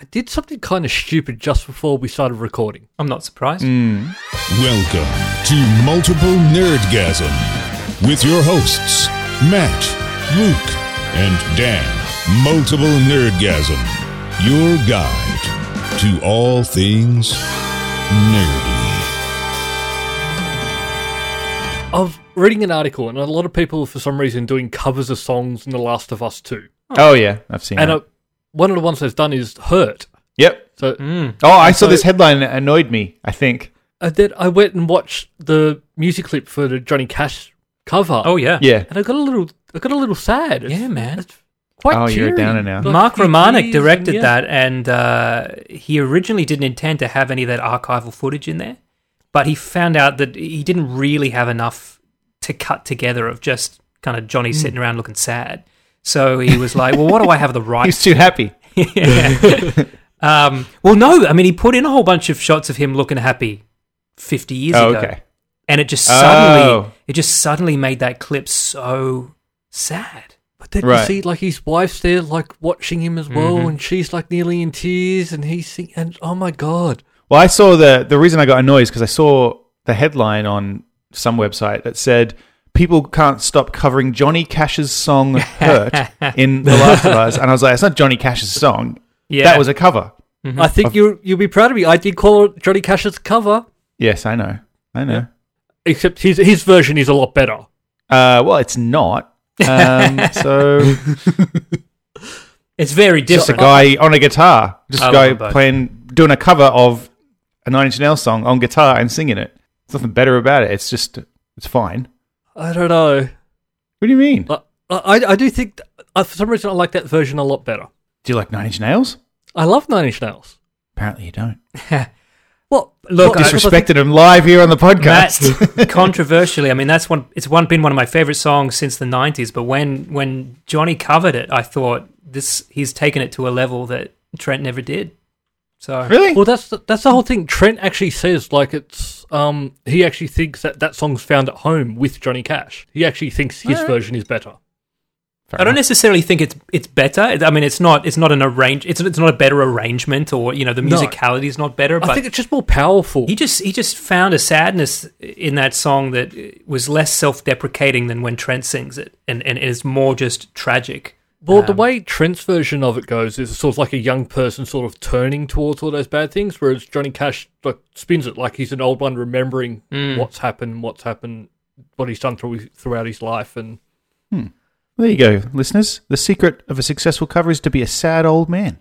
I did something kind of stupid just before we started recording. I'm not surprised. Mm. Welcome to Multiple Nerdgasm with your hosts, Matt, Luke, and Dan. Multiple Nerdgasm, your guide to all things nerdy. I was reading an article, and a lot of people, for some reason, doing covers of songs in The Last of Us 2. Oh, yeah, I've seen And that. uh, one of the ones they've done is Hurt. yep. So Mm. Oh, I saw so- this headline and it annoyed me, I think. I did. I went and watched the music clip for the Johnny Cash cover. Oh yeah. Yeah. and I got a little, I got a little sad. It's- Yeah, man. it's quite Oh, you're a cheery. downer now. Like Mark Romanek directed and, yeah. that, and uh, he originally didn't intend to have any of that archival footage in there, but he found out that he didn't really have enough to cut together of just kind of Johnny Hmm. sitting around looking sad. So he was like, "Well, what do I have the right?" He's too happy. Yeah. um, well, no, I mean he put in a whole bunch of shots of him looking happy fifty years Oh, ago, okay. and it just suddenly, Oh. it just suddenly made that clip so sad. But then Right. you see, like his wife's there, like watching him as well, Mhm. and she's like nearly in tears, and he's sing- and oh my god, Well, I saw the the reason I got annoyed is because I saw the headline on some website that said people can't stop covering Johnny Cash's song "Hurt" in The Last of Us, and I was like, it's not Johnny Cash's song. Yeah, That was a cover. Mhm. I think you you'll be proud of me. I did call it Johnny Cash's cover, Yes, I know. I know. except his his version is a lot better. Uh, well, it's not. Um, so it's very just a guy on a guitar, just a guy playing, doing a cover of a Nine Inch Nails song on guitar and singing it. There's nothing better about it. It's just, it's fine. I don't know. What do you mean? I I, I do think uh, for some reason I like that version a lot better. Do you like Nine Inch Nails? I love Nine Inch Nails. Apparently, you don't. Well, Look, well, I- Disrespected him live here on the podcast. Matt, controversially, I mean that's one. It's one been one of my favorite songs since the '90s. But when when Johnny covered it, I thought this he's taken it to a level that Trent never did. So really? Well, that's the, that's the whole thing. Trent actually says like it's um he actually thinks that that song's found at home with Johnny Cash. He actually thinks his Alright. version is better. Fair I don't enough. necessarily think it's it's better. I mean, it's not it's not an arrange. It's it's not a better arrangement, or you know, the No. musicality is not better. I think it's just more powerful. he just he just found a sadness in that song that was less self deprecating than when Trent sings it, and and is more just tragic. Well, the um, way Trent's version of it goes is sort of like a young person sort of turning towards all those bad things, whereas Johnny Cash like spins it like he's an old one remembering Mm. what's happened, what's happened, what he's done through, throughout his life, and There you go, listeners. The secret of a successful cover is to be a sad old man.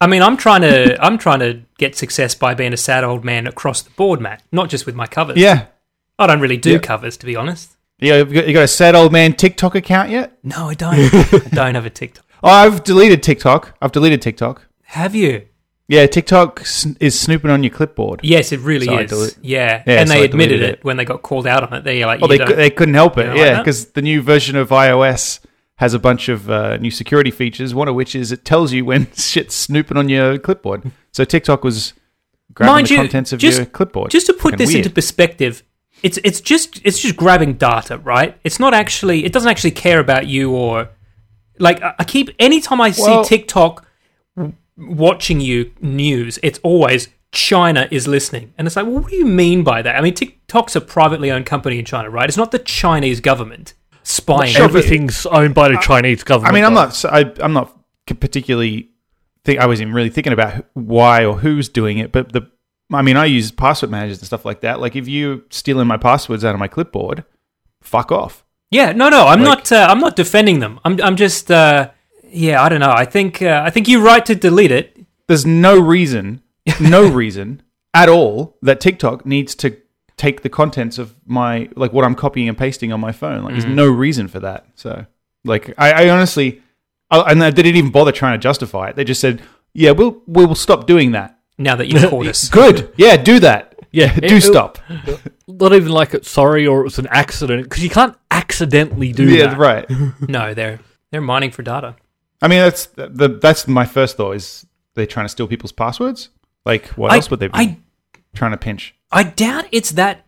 I mean, I'm trying to I'm trying to get success by being a sad old man across the board, Matt. Not just with my covers. Yeah. I don't really do Yeah. covers, to be honest. You got, you got- a sad old man TikTok account yet? No, I don't. I don't have a TikTok. Oh, I've deleted TikTok. I've deleted TikTok. Have you? Yeah, TikTok is snooping on your clipboard. Yes, it really So is. yeah. Yeah, and so they admitted it, it. when they got called out on it. They're like, Well, they, don't- they couldn't help it. Yeah, like because the new version of iOS has a bunch of uh, new security features. One of which is it tells you when shit's snooping on your clipboard. So TikTok was grabbing Mind the you, contents of just- your clipboard. just to put Fucking this weird. into perspective, it's it's just it's just grabbing data, right? It's not actually it doesn't actually care about you or like I I keep anytime I see TikTok watching you news, it's always China is listening, and it's like, well, what do you mean by that? I mean, TikTok's a privately owned company in China, right? It's not the Chinese government spying. Sure, everything's owned by the Chinese government. I mean, I'm though. not. I, I'm not particularly. Think I wasn't really thinking about why or who's doing it, but the. I mean, I use password managers and stuff like that. Like, if you stealing my passwords out of my clipboard, fuck off. Yeah, no, no, I'm Like- not. Uh, I'm not defending them. I'm. I'm just. Uh, yeah, I don't know. I think. Uh, I think you're right to delete it. There's no reason, no reason at all that TikTok needs to take the contents of my like what I'm copying and pasting on my phone. Like, Mm-hmm. there's no reason for that. So, like, I, I honestly, I, and they didn't even bother trying to justify it. They just said, "Yeah, we'll we will stop doing that." Now that you've called us. Good. Yeah, do that. Yeah, do it- stop. not even like it's sorry or it was an accident because you can't accidentally do yeah, that. right. No, they're they're mining for data. I mean, that's the that's my first thought is they're trying to steal people's passwords. Like, what I, else would they be I trying to pinch? I doubt it's that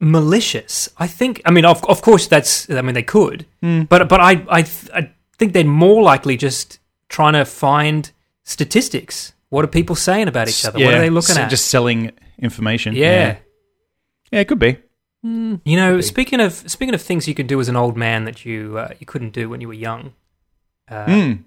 malicious. I think. I mean, of of course, that's. I mean, they could, Hmm. but but I I th- I think they're more likely just trying to find statistics. What are people saying about each other? what are they looking so at? Just selling information. yeah. yeah, it could be. You know, speaking of speaking of things you could do as an old man that you uh, you couldn't do when you were young, uh, Mm.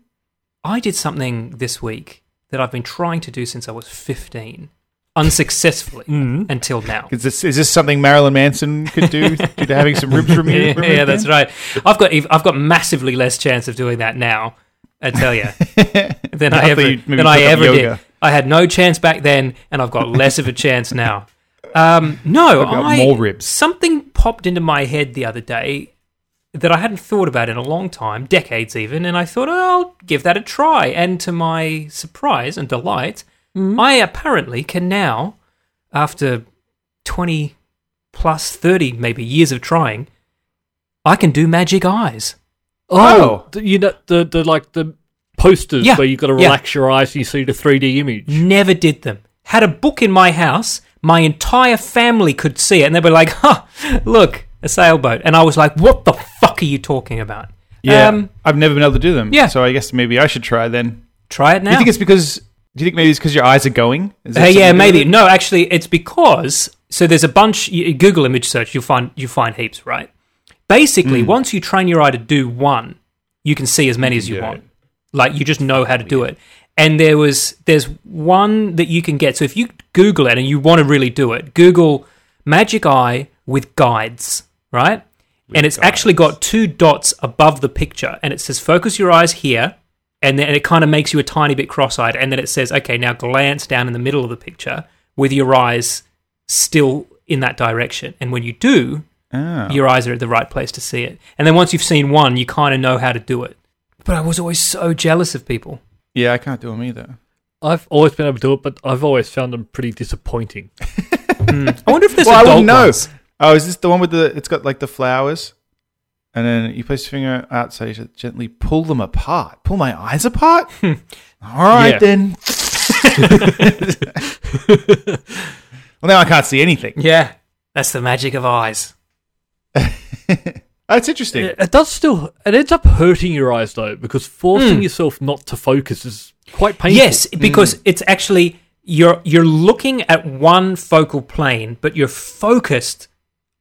I did something this week that I've been trying to do since I was fifteen, unsuccessfully until now. Is this is this something Marilyn Manson could do? due to having some ribs removed? yeah, yeah, that's right. I've got I've got massively less chance of doing that now. I tell you, than I ever you than I ever yoga. did. I had no chance back then, and I've got less of a chance now. Um, no, I, more ribs. Something popped into my head the other day that I hadn't thought about in a long time, decades even, and I thought oh, I'll give that a try. And to my surprise and delight, I apparently can now, after twenty plus thirty maybe years of trying, I can do magic eyes. Oh. the- you know the the like the posters Yeah, where you've got to yeah. relax your eyes and you see the 3D image. Never did them. Had a book in my house. My entire family could see it, and they were like, "Huh, look, a sailboat." And I was like, "What the fuck are you talking about?" Yeah, Um, I've never been able to do them. Yeah. so I guess maybe I should try then. try it now. Do you think it's because? Do you think maybe it's because your eyes are going? Is Uh, yeah, maybe. No, actually, it's because so there's a bunch. You, Google image search, you'll find you find heaps, right? Basically, Hmm. once you train your eye to do one, you can see as many as you Yeah. want. Like you just know how to do it. And there was there's one that you can get. So if you Google it and you want to really do it, Google Magic Eye with guides, right? and it's actually got two dots above the picture, and it says focus your eyes here, and then it kind of makes you a tiny bit cross-eyed, and then it says, okay, now glance down in the middle of the picture with your eyes still in that direction, and when you do, Oh. your eyes are at the right place to see it. And then once you've seen one, you kind of know how to do it. But I was always so jealous of people. Yeah, I can't do them either. I've always been able to do it, but I've always found them pretty disappointing. Hmm. I wonder if there's Well, I adult wouldn't know. ones. Oh, is this the one with the? It's got like the flowers, and then you place your finger outside. You gently pull them apart. Pull my eyes apart. Hmm. All right Yeah. then. well, now I can't see anything. Yeah, that's the magic of eyes. That's interesting. It, it does still. It ends up hurting your eyes though, because forcing yourself not to focus is quite painful. Yes, because it's actually you're you're looking at one focal plane, but you're focused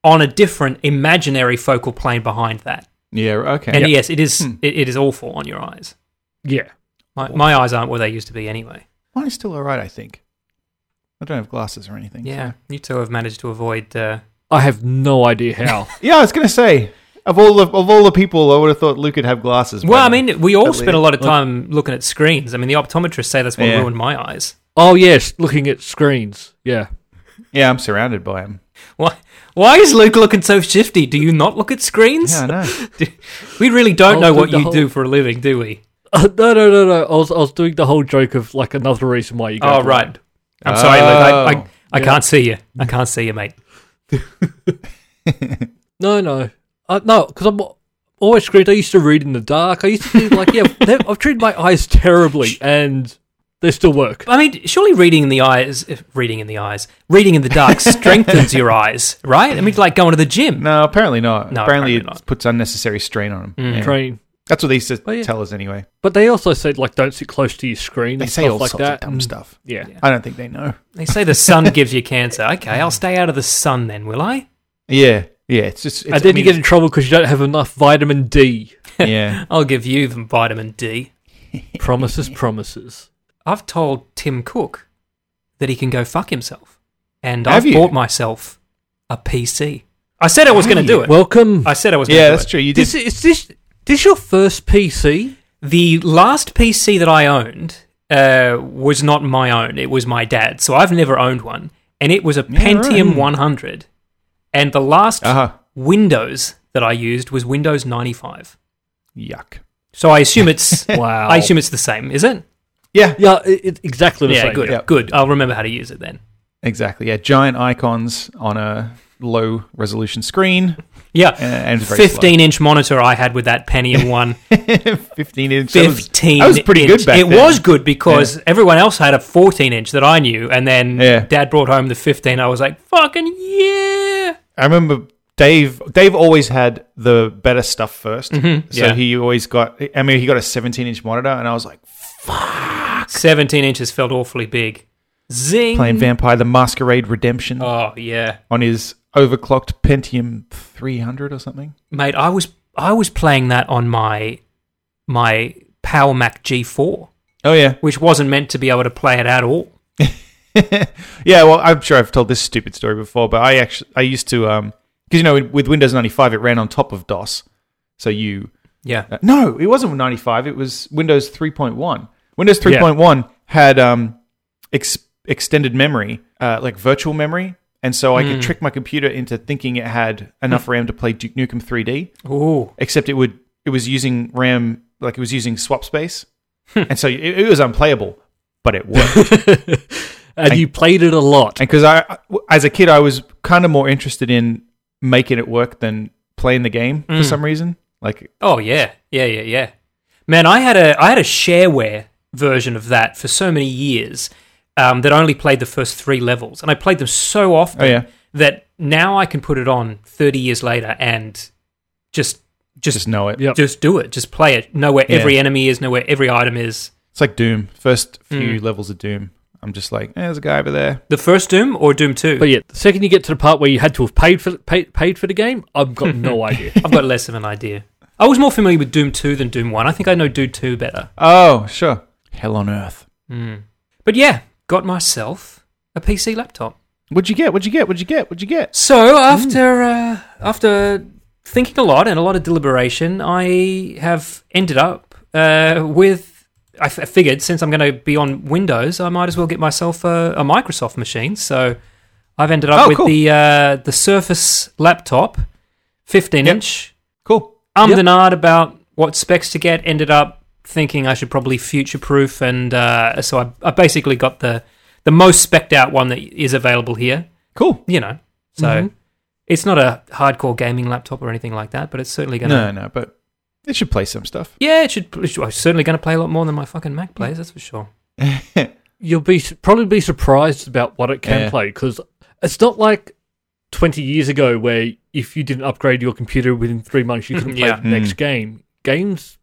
on a different imaginary focal plane behind that. Yeah. Okay. And yes, it is Hmm. it, it is awful on your eyes. yeah. My, my eyes aren't where they used to be anyway. Mine is still all right. I think. I don't have glasses or anything. Yeah, so- you two have managed to avoid. Uh, I have no idea how. Yeah, I was gonna say of all the of all the people, I would have thought Luke would have glasses. well, I mean, we all spend a lot of time looking at screens. I mean, the optometrists say that's what Yeah. ruined my eyes. oh yes, looking at screens. Yeah. yeah, I'm surrounded by them. Why? Why is Luke looking so shifty? Do you not look at screens? Yeah, I know. We really don't know what the you whole- do for a living, do we? Uh, no, no, no, no. I was, I was doing the whole joke of like another reason why you go. Oh, blind. right. I'm sorry, Luke. I, I, Oh. I Yeah. can't see you. I can't see you, mate. No, no, uh, no, because I'm always screwed. I used to read in the dark. I used to be like, yeah, I've treated my eyes terribly, and they still work. I mean, surely reading in the eyes, if reading in the eyes, reading in the dark strengthens your eyes, right? I mean, like going to the gym. No, apparently not. No, apparently, apparently it not. puts unnecessary strain on them. Mm. Train, That's what they used to yeah. tell us anyway. but they also said like don't sit close to your screen. They and say stuff all like sorts that. of dumb and- stuff. Yeah. I don't think they know. They say the sun gives you cancer. Okay, I'll stay out of the sun then, will I? Yeah, yeah. It's just. It's, and then I mean, you get in trouble because you don't have enough vitamin D. yeah. I'll give you the vitamin D. promises, promises. I've told Tim Cook that he can go fuck himself, and Have I've you? bought myself a PC. I said I was going to do it. Welcome. I said I was. going Yeah, to do that's it. true. You did. this is this this your first PC? The last PC that I owned uh, was not my own; it was my dad's. So I've never owned one, and it was a Yeah, Pentium right. 100. And the last Uh-huh. Windows that I used was Windows 95. Yuck. So I assume it's Wow. I assume it's the same, is it? Yeah. yeah, it's exactly the yeah, same. good, yeah. good. I'll remember how to use it then. Exactly. Yeah. Giant icons on a low resolution screen Yeah, and very 15 inch monitor I had with that Pentium one. 15 inch. That was- 15 that was pretty inch. good back It then. was good because everyone else had a 14 inch that I knew, and then Yeah. dad brought home the 15. I was like, fucking yeah. I remember Dave. Dave always had the better stuff 1st Mhm, So yeah. he always got. I mean, he got a 17 inch monitor, and I was like, "Fuck!" 17 inches felt awfully big. Zing. Playing Vampire the Masquerade Redemption Oh yeah, on his overclocked Pentium 300 or something. mate. I was I was playing that on my my Power Mac G4, Oh yeah, which wasn't meant to be able to play it at all. yeah. Well, I'm sure I've told this stupid story before, but I actually I used to um because you know with, Windows 95 it ran on top of DOS, so you Yeah. uh, no it wasn't 95 it was Windows 3.1. Windows 3.1 had um ex- extended memory, uh, like virtual memory. And so I could hmm. trick my computer into thinking it had enough hmm. RAM to play Duke Nukem 3D. Ooh. except it would it was using RAM like it was using swap space, hmm. and so it, it was unplayable, but it worked. and you played it a lot. and because I, as a kid, I was kind of more interested in making it work than playing the game for some reason. Like, Oh yeah, yeah, yeah, yeah. Man, I had a I had a shareware version of that for so many years um, that only played the first three levels, and I played them so often Oh, yeah. that now I can put it on thirty years later and just just just know it. Yep. just do it, just play it, know where Yeah. every enemy is, know where every item is. It's like Doom. First few levels of Doom, I'm just like, eh, there's a guy over there. The first Doom or Doom Two? But yeah, the second you get to the part where you had to have paid for paid, paid for the game, I've got no idea. I've got less of an idea. I was more familiar with Doom Two than Doom One. I think I know Doom Two better. Oh, sure. Hell on earth. But yeah, got myself a PC laptop. What'd you get? What'd you get? What'd you get? What'd you get? So after uh, after thinking a lot and a lot of deliberation, I have ended up uh, with. I, f- I figured since I'm going to be on Windows, I might as well get myself a, a Microsoft machine. So I've ended up Oh, with cool. the uh, the Surface laptop, 15 Yep. inch. Cool. Ummed Yep. ahed about what specs to get. Ended up thinking I should probably future proof, and uh, so I, I basically got the the most specced out one that is available here Cool. you know. So it's not a hardcore gaming laptop or anything like that, but it's certainly going to. No, no, but it should play some stuff. Yeah, it should. It's certainly going to play a lot more than my fucking Mac plays. That's for sure. You'll be probably be surprised about what it can Yeah. play because it's not like 20 years ago where if you didn't upgrade your computer within three months you couldn't play Yeah. the next Mm. game. Games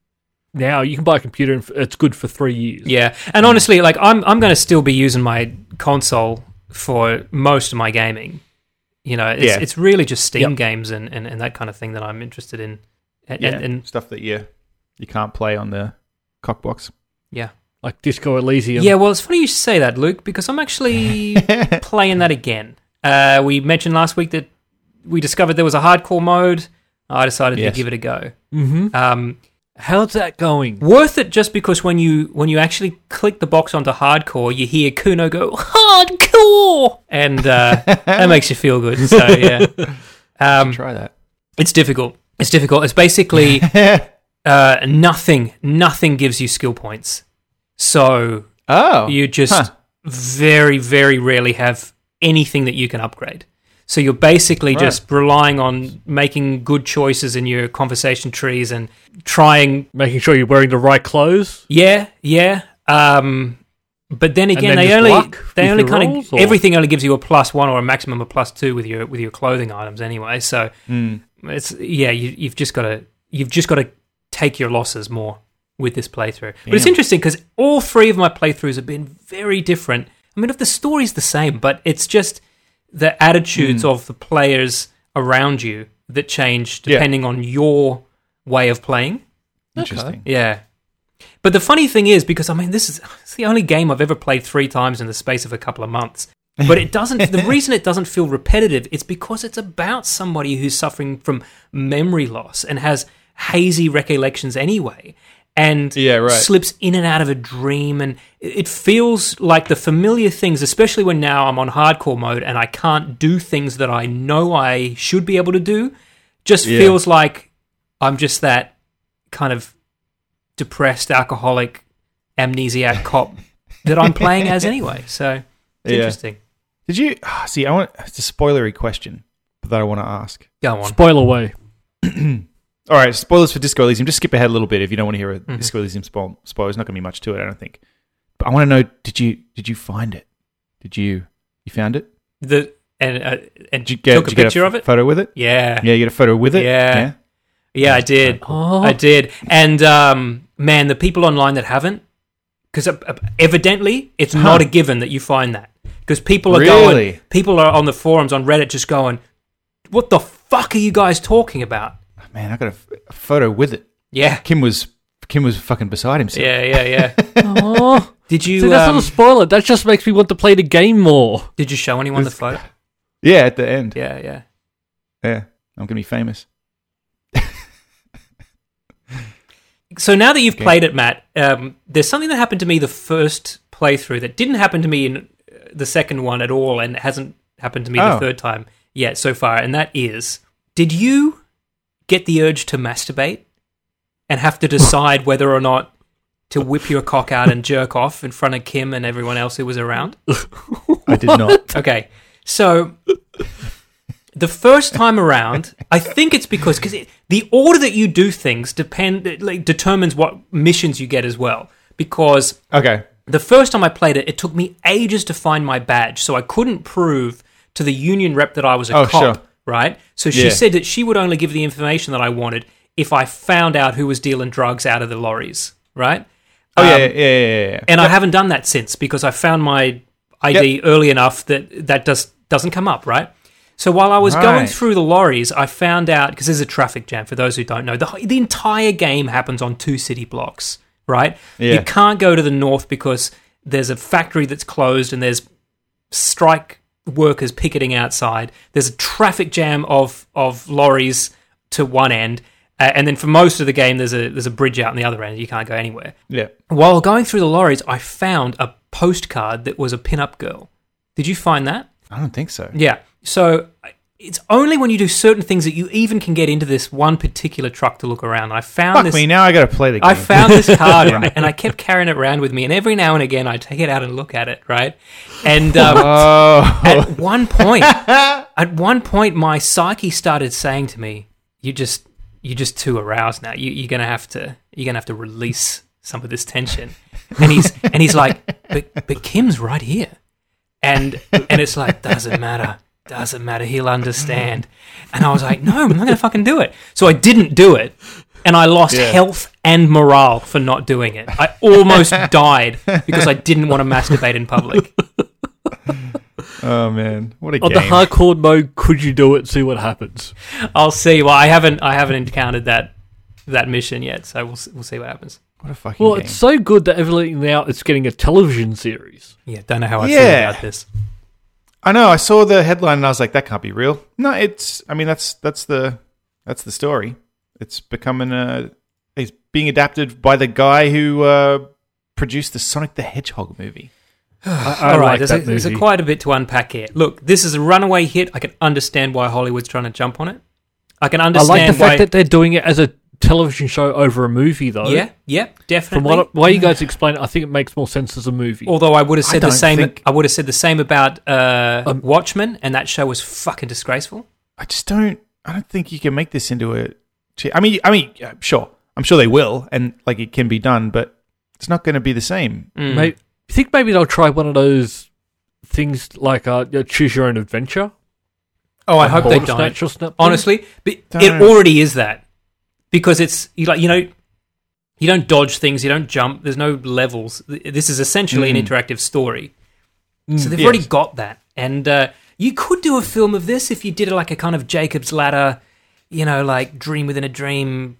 now you can buy a computer and it's good for three years. Yeah, and honestly, like I'm, I'm going to still be using my console for most of my gaming. You know, it's Yeah. it's really just Steam Yep. games and, and, and that kind of thing that I'm interested in. And, Yeah, and, and stuff that you you can't play on the cockbox. yeah, Like Disco Elysium. yeah. Well, it's funny you should say that, Luke, because I'm actually playing that again. Uh, we mentioned last week that we discovered there was a hardcore mode. I decided Yes. to give it a go. Mm-hmm. Um, How's that going? worth it just because when you when you actually click the box onto hardcore, you hear Cuno go hardcore, and uh, that makes you feel good. So yeah, um, Try that. it's difficult. It's difficult. It's basically uh, nothing. Nothing gives you skill points. So Oh, you just Huh. very very rarely have anything that you can upgrade. So you're basically Right. just relying on making good choices in your conversation trees and trying Making sure you're wearing the right clothes. yeah, yeah. Um, but then again, then they only they only kind of everything only gives you a plus one or a maximum of plus two with your with your clothing items anyway. So Hmm. it's yeah, you, you've just got to you've just got to take your losses more with this playthrough. But it's interesting because all three of my playthroughs have been very different. I mean, if the story's the same, but it's just the attitudes hmm. of the players around you that change Yeah. depending on your way of playing. interesting. Yeah. But the funny thing is, because I mean, this is it's the only game I've ever played three times in the space of a couple of months. But it doesn't. the reason it doesn't feel repetitive is because it's about somebody who's suffering from memory loss and has hazy recollections anyway, and Yeah, right. slips in and out of a dream, and it it feels like the familiar things, especially when now I'm on hardcore mode and I can't do things that I know I should be able to do. Just Yeah. feels like I'm just that kind of depressed alcoholic amnesiac cop that I'm playing as anyway. So it's Yeah. interesting. Did you ah, see? I want it's a spoilery question that I want to ask. Go on. Spoil away. All right, spoilers for Disco Elysium. Just skip ahead a little bit if you don't want to hear a Mm-hmm. Disco Elysium spoil. Spoiler. There's not going to be much to it, I don't think. But I want to know: Did you did you find it? Did you you found it? The and uh, and Did you get, took a did you get picture f- of it. Photo with it? Yeah, Yeah, you get a photo with it. Yeah. yeah, I did. Oh. I did. And um, man, the people online that haven't, because evidently it's not a given that you find that because people are Really? going, people are on the forums on Reddit just going, "What the fuck are you guys talking about?" Man, I got a, f- a photo with it. Yeah, Kim was Kim was fucking beside himself. yeah, yeah, yeah. Oh, Did you see, that's um, not a spoiler. That just makes me want to play the game more. did you show anyone the photo? Yeah, at the end. Yeah, yeah. Yeah, I'm gonna be famous. So now that you've Okay. played it, Matt, um, there's something that happened to me the first playthrough that didn't happen to me in uh, the second one at all, and hasn't happened to me the Oh. third time yet so far. And that is, did you get the urge to masturbate and have to decide whether or not to whip your cock out and jerk off in front of Kim and everyone else who was around? I did not. Okay, so the first time around, I think it's because because the order that you do things depend like determines what missions you get as well. Because Okay. the first time I played it, it took me ages to find my badge, so I couldn't prove to the union rep that I was a Oh, cop. sure. Right? So she Yeah. said that she would only give the information that I wanted if I found out who was dealing drugs out of the lorries. Right? Oh yeah, Um, yeah, yeah, yeah, yeah. and I haven't done that since because I found my ID early enough that that does doesn't come up, right? So while I was going through the lorries, I found out because there's a traffic jam. For those who don't know, the the entire game happens on two city blocks, right? Yeah. You can't go to the north because there's a factory that's closed and there's strike workers picketing outside. There's a traffic jam of of lorries to one end, uh, and then for most of the game, there's a there's a bridge out on the other end. You can't go anywhere. yeah. While going through the lorries, I found a postcard that was a pin-up girl. Did you find that? I don't think so. Yeah. So it's only when you do certain things that you even can get into this one particular truck to look around. I found Fuck this. me. Now I got to play the game. I found this card right, and I kept carrying it around with me. And every now and again, I take it out and look at it. Right, and um, Oh. at one point, at one point, my psyche started saying to me, "You just, you're just too aroused now. You, you're gonna have to, you're gonna have to release some of this tension." And he's, and he's like, "But, but Kim's right here," and and it's like, doesn't matter. Doesn't matter. He'll understand. And I was like, no, I'm not going to fucking do it. So I didn't do it. And I lost Yeah. health and morale for not doing it. I almost died because I didn't want to masturbate in public. oh man, what a On game. the hardcore mode, could you do it? See what happens. I'll see. Well, I haven't I haven't encountered that that mission yet, so we'll we'll see what happens. what a fucking game. Well, game. it's so good that evidently now it's getting a television series. Yeah, don't know how I feel about this. I know. I saw the headline and I was like, that can't be real. No, it's. I mean, that's that's the that's the story. It's becoming a. It's being adapted by the guy who uh, produced the Sonic the Hedgehog movie. I, I All right, like there's, that a, there's a quite a bit to unpack here. Look, this is a runaway hit. I can understand why Hollywood's trying to jump on it. I can understand. I like the why. fact that they're doing it as a television show over a movie, though. yeah, yeah, definitely. From what way you guys explain it, I think it makes more sense as a movie. Although I would have said the same. think- I would have said the same about uh, Um, Watchmen, and that show was fucking disgraceful. I just don't. I don't think you can make this into a. I mean, I mean, sure. I'm sure they will, and like it can be done, but it's not going to be the same. Mm. Maybe, you think maybe they'll try one of those things like uh, you know, choose your own adventure? Oh, I hope they Border don't. Snatch or something? Honestly, but it Don't. already is that because it's you like you know you don't dodge things, you don't jump. There's no levels. This is essentially an Mm. interactive story. So they've yes. already got that, and uh, you could do a film of this if you did it like a kind of Jacob's Ladder, you know, like Dream Within a Dream,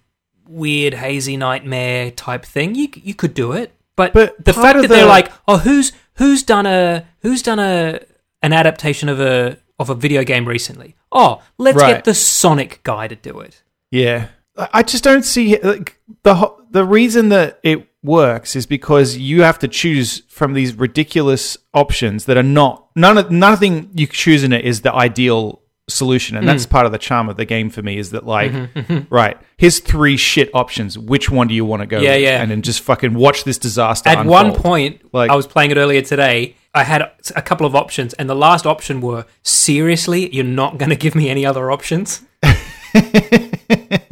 weird hazy nightmare type thing. You you could do it, but, But the fact that they're like, oh, who's who's done a who's done a an adaptation of a of a video game recently? Oh, let's Right. get the Sonic guy to do it. Yeah, I just don't see like the the reason that it works is because you have to choose from these ridiculous options that are not none of nothing you choose in it is the ideal solution, and Mm. that's part of the charm of the game for me is that like Mm-hmm, right here's three shit options, which one do you want to go? Yeah, with? yeah. and then just fucking watch this disaster. At one point, Like- I was playing it earlier today. I had a couple of options, and the last option were seriously, you're not going to give me any other options.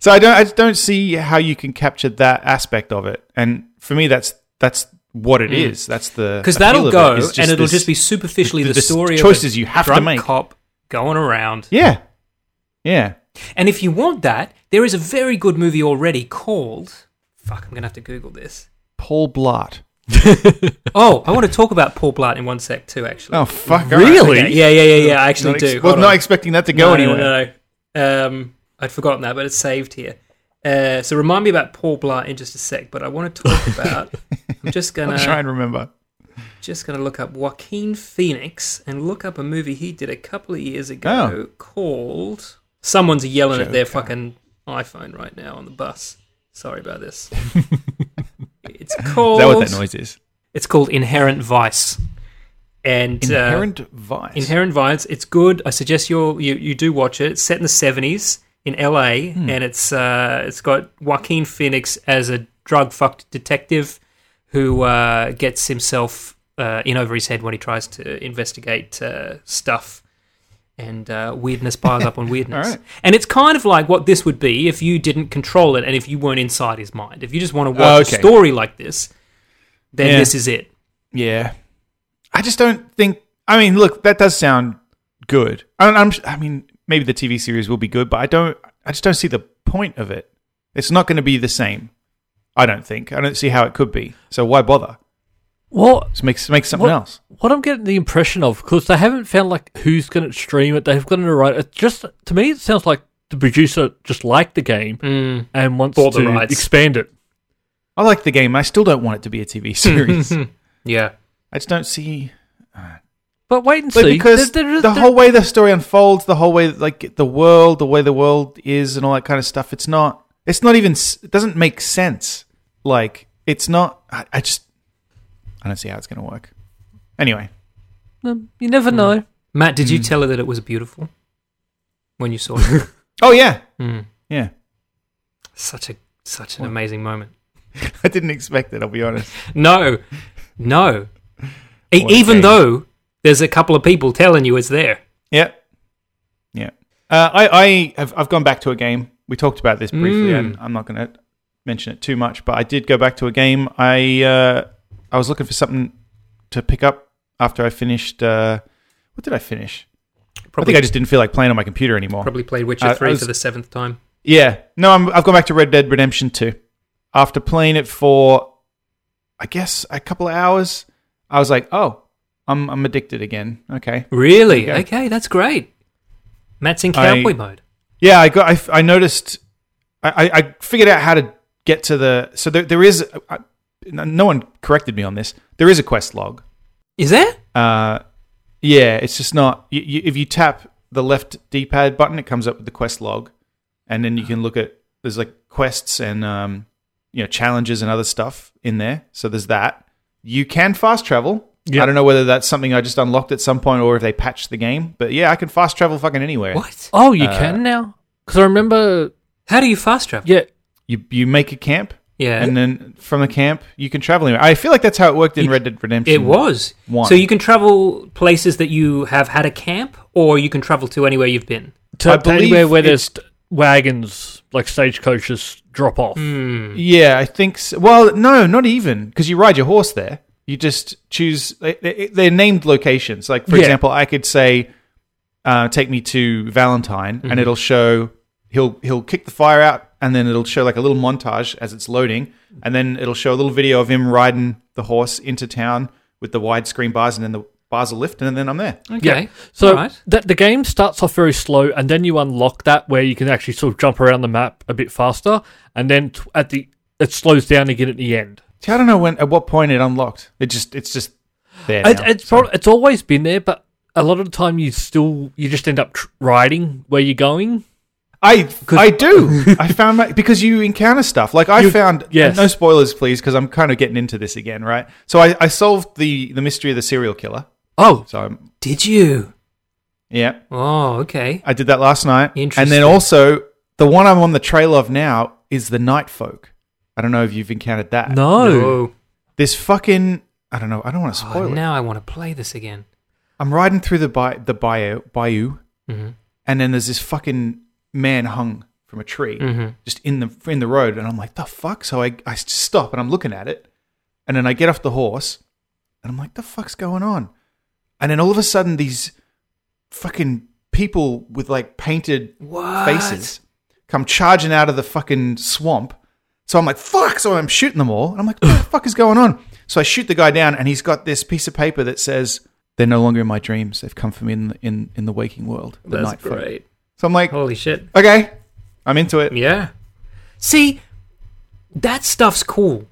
So I don't I don't see how you can capture that aspect of it, and for me that's that's what it is. That's the Because that'll go, it, and it'll this- just be superficially the, the story choices of a you have to make. cop going around. Yeah. Yeah. And if you want that, there is a very good movie already called. Fuck, I'm going to have to Google this. Paul Blart. Oh, I want to talk about Paul Blart in one sec too. Actually, Oh fuck! all right. Really? Okay, Yeah, yeah, yeah, yeah. I actually Not ex- do. was Hold not on. expecting that to go no, anywhere. No, no, no. Um, I'd forgotten that, but it's saved here. Uh, so remind me about Paul Blart in just a sec. But I want to talk about. I'm just I'll gonna try and remember. just gonna look up Joaquin Phoenix and look up a movie he did a couple of years ago Oh. called. Someone's yelling at their fucking iPhone right now on the bus. Sorry about this. it's called. Is that what that noise is? It's called Inherent Vice. And uh, Inherent Vice. Inherent Vice. It's good. I suggest you you you do watch it. It's set in the seventies in L.A. Hmm. and it's uh, it's got Joaquin Phoenix as a drug fucked detective who uh, gets himself uh, in over his head when he tries to investigate uh, stuff. And uh, weirdness piles up on weirdness. Right. And it's kind of like what this would be if you didn't control it and if you weren't inside his mind. If you just want to watch Okay. a story like this, then Yeah. this is it. Yeah, I just don't think. I mean, look, that does sound good. I, I'm, I mean, maybe the TV series will be good, but I don't. I just don't see the point of it. It's not going to be the same. I don't think. I don't see how it could be. So why bother? What Just make make something What- else. what I'm getting the impression of because they haven't found like who's going to stream it. They've got to write it. Just to me, it sounds like the producer just liked the game Mm. and wants Bought to expand it. I like the game. I still don't want it to be a TV series. Yeah. I just don't see. But wait and Like, see. because There- there is- the there- whole way the story unfolds, the whole way like the world, the way the world is, and all that kind of stuff. It's not. It's not even. It doesn't make sense. Like it's not. I, I just. I don't see how it's going to work. Anyway, um, you never know. Matt, did you Hmm. tell her that it was beautiful when you saw it? oh yeah, Mm. yeah. Such a such an amazing moment. I didn't expect it. I'll be honest. No, no. E- even though there's a couple of people telling you it's there. Yeah, yeah. Uh, I I have I've gone back to a game. We talked about this briefly, Mm. and I'm not going to mention it too much. But I did go back to a game. I uh, I was looking for something to pick up after I finished. Uh, what did I finish? Probably, I think I just didn't feel like playing on my computer anymore. probably played Witcher I- I three was- for the seventh time. Yeah, no, I'm, I've gone back to Red Dead Redemption 2. After playing it for, I guess, a couple of hours, I was like, oh, I'm I'm addicted again. Okay. Really? Okay. Okay, that's great. Matt's in I- cowboy mode. Yeah, I got. I, I noticed. I, I- I figured out how to get to the. So there, there is. I, no one corrected me on this. There is a quest log. Is there? Uh, yeah, it's just not. You, you, if you tap the left D-pad button, it comes up with the quest log, and then you can look at. There's like quests and um, you know challenges and other stuff in there. So there's that. You can fast travel. Yeah. I don't know whether that's something I just unlocked at some point or if they patched the game, but yeah, I can fast travel fucking anywhere. What? Oh, you Uh, can now. Because I remember. How do you fast travel? Yeah. You you make a camp, Yeah. and then from the camp you can travel anywhere. I feel like that's how it worked in You- Red Dead Redemption. It was. One. So you can travel places that you have had a camp, or you can travel to anywhere you've been. To, I to anywhere believe where there's wagons, like stagecoaches, drop off. Hmm. Yeah, I think. So. Well, no, not even because you ride your horse there. You just choose. they- they- They're named locations. Like for Yeah. example, I could say, uh, "Take me to Valentine," and it'll show. He'll he'll kick the fire out, and then it'll show like a little montage as it's loading, and then it'll show a little video of him riding the horse into town with the widescreen bars, and then the bars will lift, and then I'm there. Okay. So All right. the, the game starts off very slow, and then you unlock that where you can actually sort of jump around the map a bit faster, and then t- at the it slows down again at the end. See, I don't know when at what point it unlocked. It just it's just there. It, now. it's So- prob- it's always been there, but a lot of the time you still you just end up tr- riding where you're going. I I do. I found my because you encounter stuff like I You- found. yes. No spoilers, please, because I'm kind of getting into this again, right? So I, I solved the the mystery of the serial killer. Oh, So I'm, Did you? yeah, Oh, okay. I did that last night. Interesting. And then also the one I'm on the trail of now is the Night Folk. I don't know if you've encountered that. no. This fucking I don't know. I don't want to Oh, spoil it. now I want to play this again. I'm riding through the bi- the bayou, bayou, Mhm. and then there's this fucking man hung from a tree. Mhm. just in the in the road, and I'm like, the fuck. So I I stop and I'm looking at it, and then I get off the horse, and I'm like, the fuck's going on? And then all of a sudden, these fucking people with like painted What? faces come charging out of the fucking swamp, So I'm like, fuck. So I'm shooting them all. And I'm like, what the fuck is going on? So I shoot the guy down, and he's got this piece of paper that says, they're no longer in my dreams. They've come for me in the, in, in the waking world. The That's night folk." great. So I'm like, Holy shit. okay, I'm into it. Yeah. See, that stuff's cool.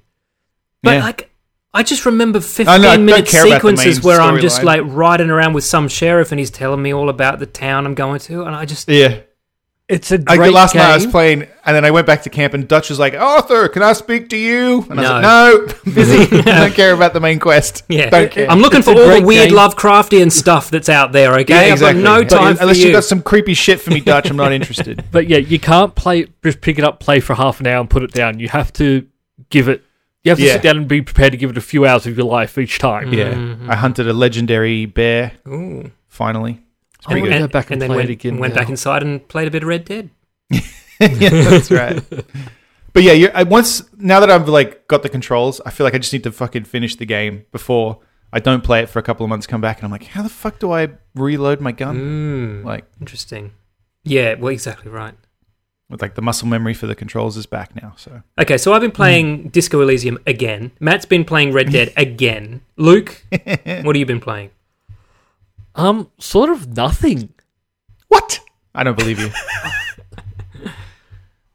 But Yeah. like I just remember 15 I know, minute care about the sequences where I'm just storyline. like riding around with some sheriff and he's telling me all about the town I'm going to and I just Yeah. It's a Like great last game. night I was playing, and then I went back to camp, and Dutch was like, Arthur, can I speak to you? And I was like, no, I'm busy. I don't care about the main quest. yeah. Don't care. I'm looking It's for all the weird game. Lovecraftian stuff that's out there, okay? I've got no But time for unless you. you got some creepy shit for me, Dutch, I'm not interested. But yeah, you can't play just pick it up, play for half an hour, and put it down. You have to give it. You have to Yeah. sit down and be prepared to give it a few hours of your life each time. Yeah. Mm-hmm. I hunted a legendary bear, Ooh. finally. It's I'm pretty gonna good. go back and then went, again went now. back inside and played a bit of Red Dead. yeah, that's right. But yeah, you're, I, once now that I've like got the controls, I feel like I just need to fucking finish the game before I don't play it for a couple of months. Come back and I'm like, how the fuck do I reload my gun? Mm. Like Interesting. Yeah, well, exactly right. with like the muscle memory for the controls is back now. So Okay, so I've been playing Hmm. Disco Elysium again. Matt's been playing Red Dead again. Luke, what have you been playing? Um, sort of nothing. what? I don't believe you.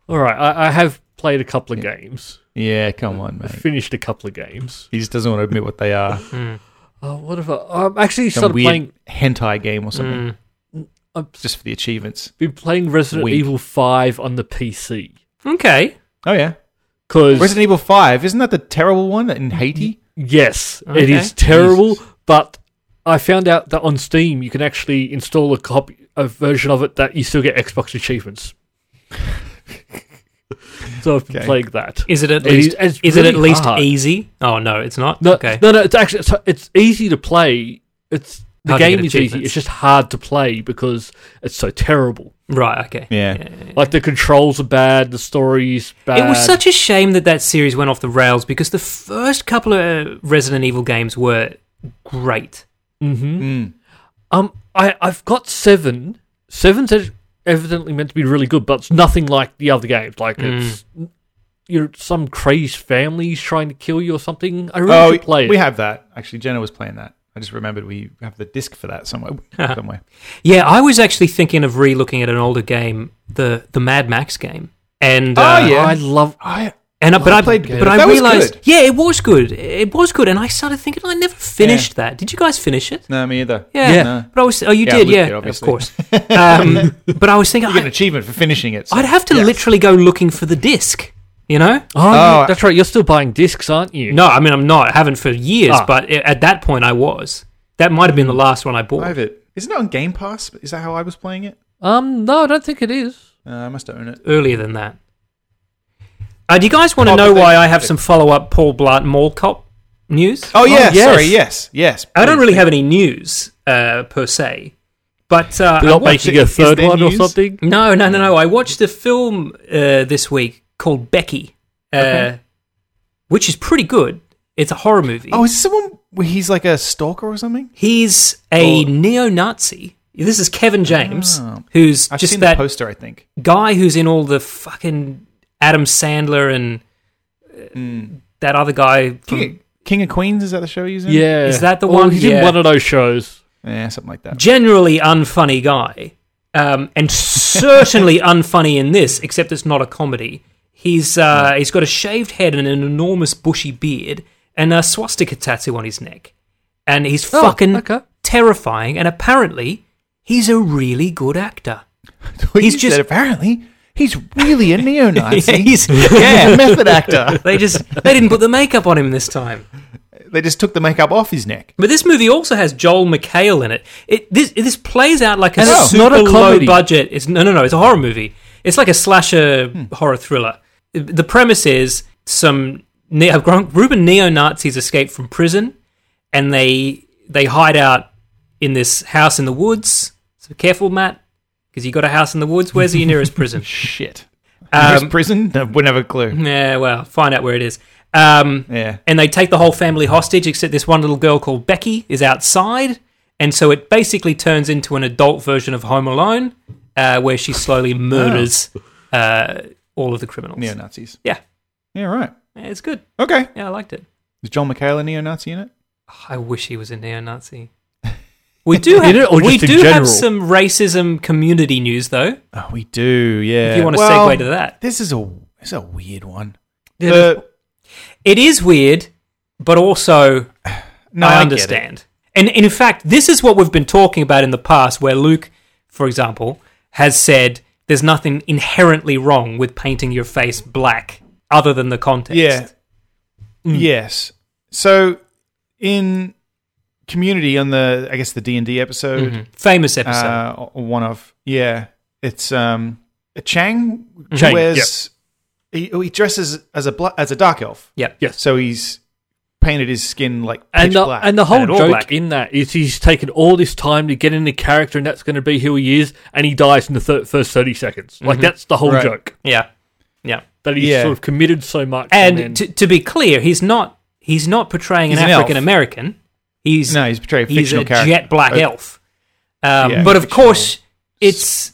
All right, I, I have played a couple of games. yeah, come on, I mate. finished a couple of games. He just doesn't want to admit what they are. Oh, what have I? I'm actually Some started weird playing. hentai game or something, Mm. I've just for the achievements. been playing Resident Wink. Evil Five on the PC Okay. Oh yeah, because Resident Evil Five isn't that the terrible one in Haiti? yes, it Okay. is terrible. But I found out that on Steam you can actually install a copy, a version of it that you still get Xbox achievements. so I've been Okay. playing that. Is it at It least is- it's is it at least hard. easy? Oh no, it's not. No, okay. no, no. It's actually it's, it's easy to play. It's the Hard game is easy. It's just hard to play because it's so terrible. Right, okay. Yeah. Like the controls are bad, the story's bad. It was such a shame that that series went off the rails because the first couple of Resident Evil games were great. Hmm Mm. Um, I I've got seven. Seven's ev- evidently meant to be really good, but it's nothing like the other games. Like Mm. it's you're some crazed family's trying to kill you or something. I really Oh, should play it. we have that. Actually, Jenna was playing that. I just remembered we have the disc for that somewhere. somewhere. Yeah, I was actually thinking of re-looking at an older game, the the Mad Max game, and Oh, uh, yeah. I love. I, and I- but I I played but. I That was realized, good. yeah, it was good. It was good, and I started thinking I never finished that. Did you guys finish it? no, me either. Yeah, Yeah. No. but I was. Oh, you Yeah, did, yeah, did, of course. Um, but I was thinking, You get an achievement for finishing it. so- I'd have to Yes. literally go looking for the disc. You know? Oh, Oh, that's right. You're still buying discs, aren't you? No, I mean I'm not. I haven't for years, Ah. but at that point I was. That might have been the last one I I bought. have it. Isn't it on Game Pass? Is that how I was playing it? Um, no, I don't think it is. Uh, I must own it. Earlier than that. Uh, do you guys want to Oh, know but why I have some follow-up Paul Blart Mall Cop news? Oh, yeah, yes. sorry, yes, yes. I don't please. really have any news uh, per se, but uh, They're I not watched- making a third there one or something. no, no, no, no. I watched a film uh, this week called Becky, uh, Okay. which is pretty good. It's a horror movie. Oh, is someone he's like a stalker or something? He's a Oh. neo-Nazi. This is Kevin James, Oh. who's I've just seen that the poster, I think. guy who's in all the fucking Adam Sandler and Mm. that other guy. From, King, King of Queens, is that the show he's in? Yeah, Is that the Well, one? He's Yeah. in one of those shows. Yeah, something like that. generally unfunny guy, um, and certainly unfunny in this, except it's not a comedy. He's uh, he's got a shaved head and an enormous bushy beard and a swastika tattoo on his neck, and he's Oh, fucking okay. terrifying. And apparently, he's a really good actor. He's He's just just- apparently he's really a neo-Nazi. Yeah, he's- yeah, method actor. They just they didn't put the makeup on him this time. They just took the makeup off his neck. But this movie also has Joel McHale in it. It this this plays out like a And it's super not a low budget. It's no no no. It's a horror movie. It's like a slasher Hmm. horror thriller. The premise is some ne- a gr- group of neo Nazis escape from prison, and they they hide out in this house in the woods. So careful, Matt, because you got a house in the woods. Where's your nearest prison? Shit. Um, prison? No, wouldn't have a clue. yeah, well, find out where it is. Um, Yeah. and they take the whole family hostage except this one little girl called Becky is outside and so it basically turns into an adult version of Home Alone uh, where she slowly murders uh, all of the criminals. Neo Nazis. Yeah. Yeah, right. Yeah, it's good. Okay. Yeah, I liked it. Is John McHale a neo-Nazi in it? I wish he was a neo-Nazi. We do have, it we do have some racism community news though. Oh, we do. Yeah. If you want to Well, segue to that, This is a this is a weird one. The- uh, it is weird, but also no, I it. understand. And, and in fact, this is what we've been talking about in the past, where Luke, for example, has said there's nothing inherently wrong with painting your face black other than the context. Yeah. Mm. Yes. So in Community on the I guess the D and D episode, Mhm. Famous episode. uh, one of yeah, it's um Chang, Chang, wears he, he dresses as a bla- as a dark elf, yeah. yeah. so he's painted his skin like pitch and the, black. and the whole And joke black. in that is he's taken all this time to get into character, and that's going to be who he is, and he dies in the thir- first thirty seconds. Like that's the whole Right. joke Yeah. Yeah. that he's Yeah. sort of committed so much. And then- to, to be clear, he's not he's not portraying He's an an. African American. He's no, he's portraying a he's a character. jet black Uh, elf. Um, yeah, but of course, it's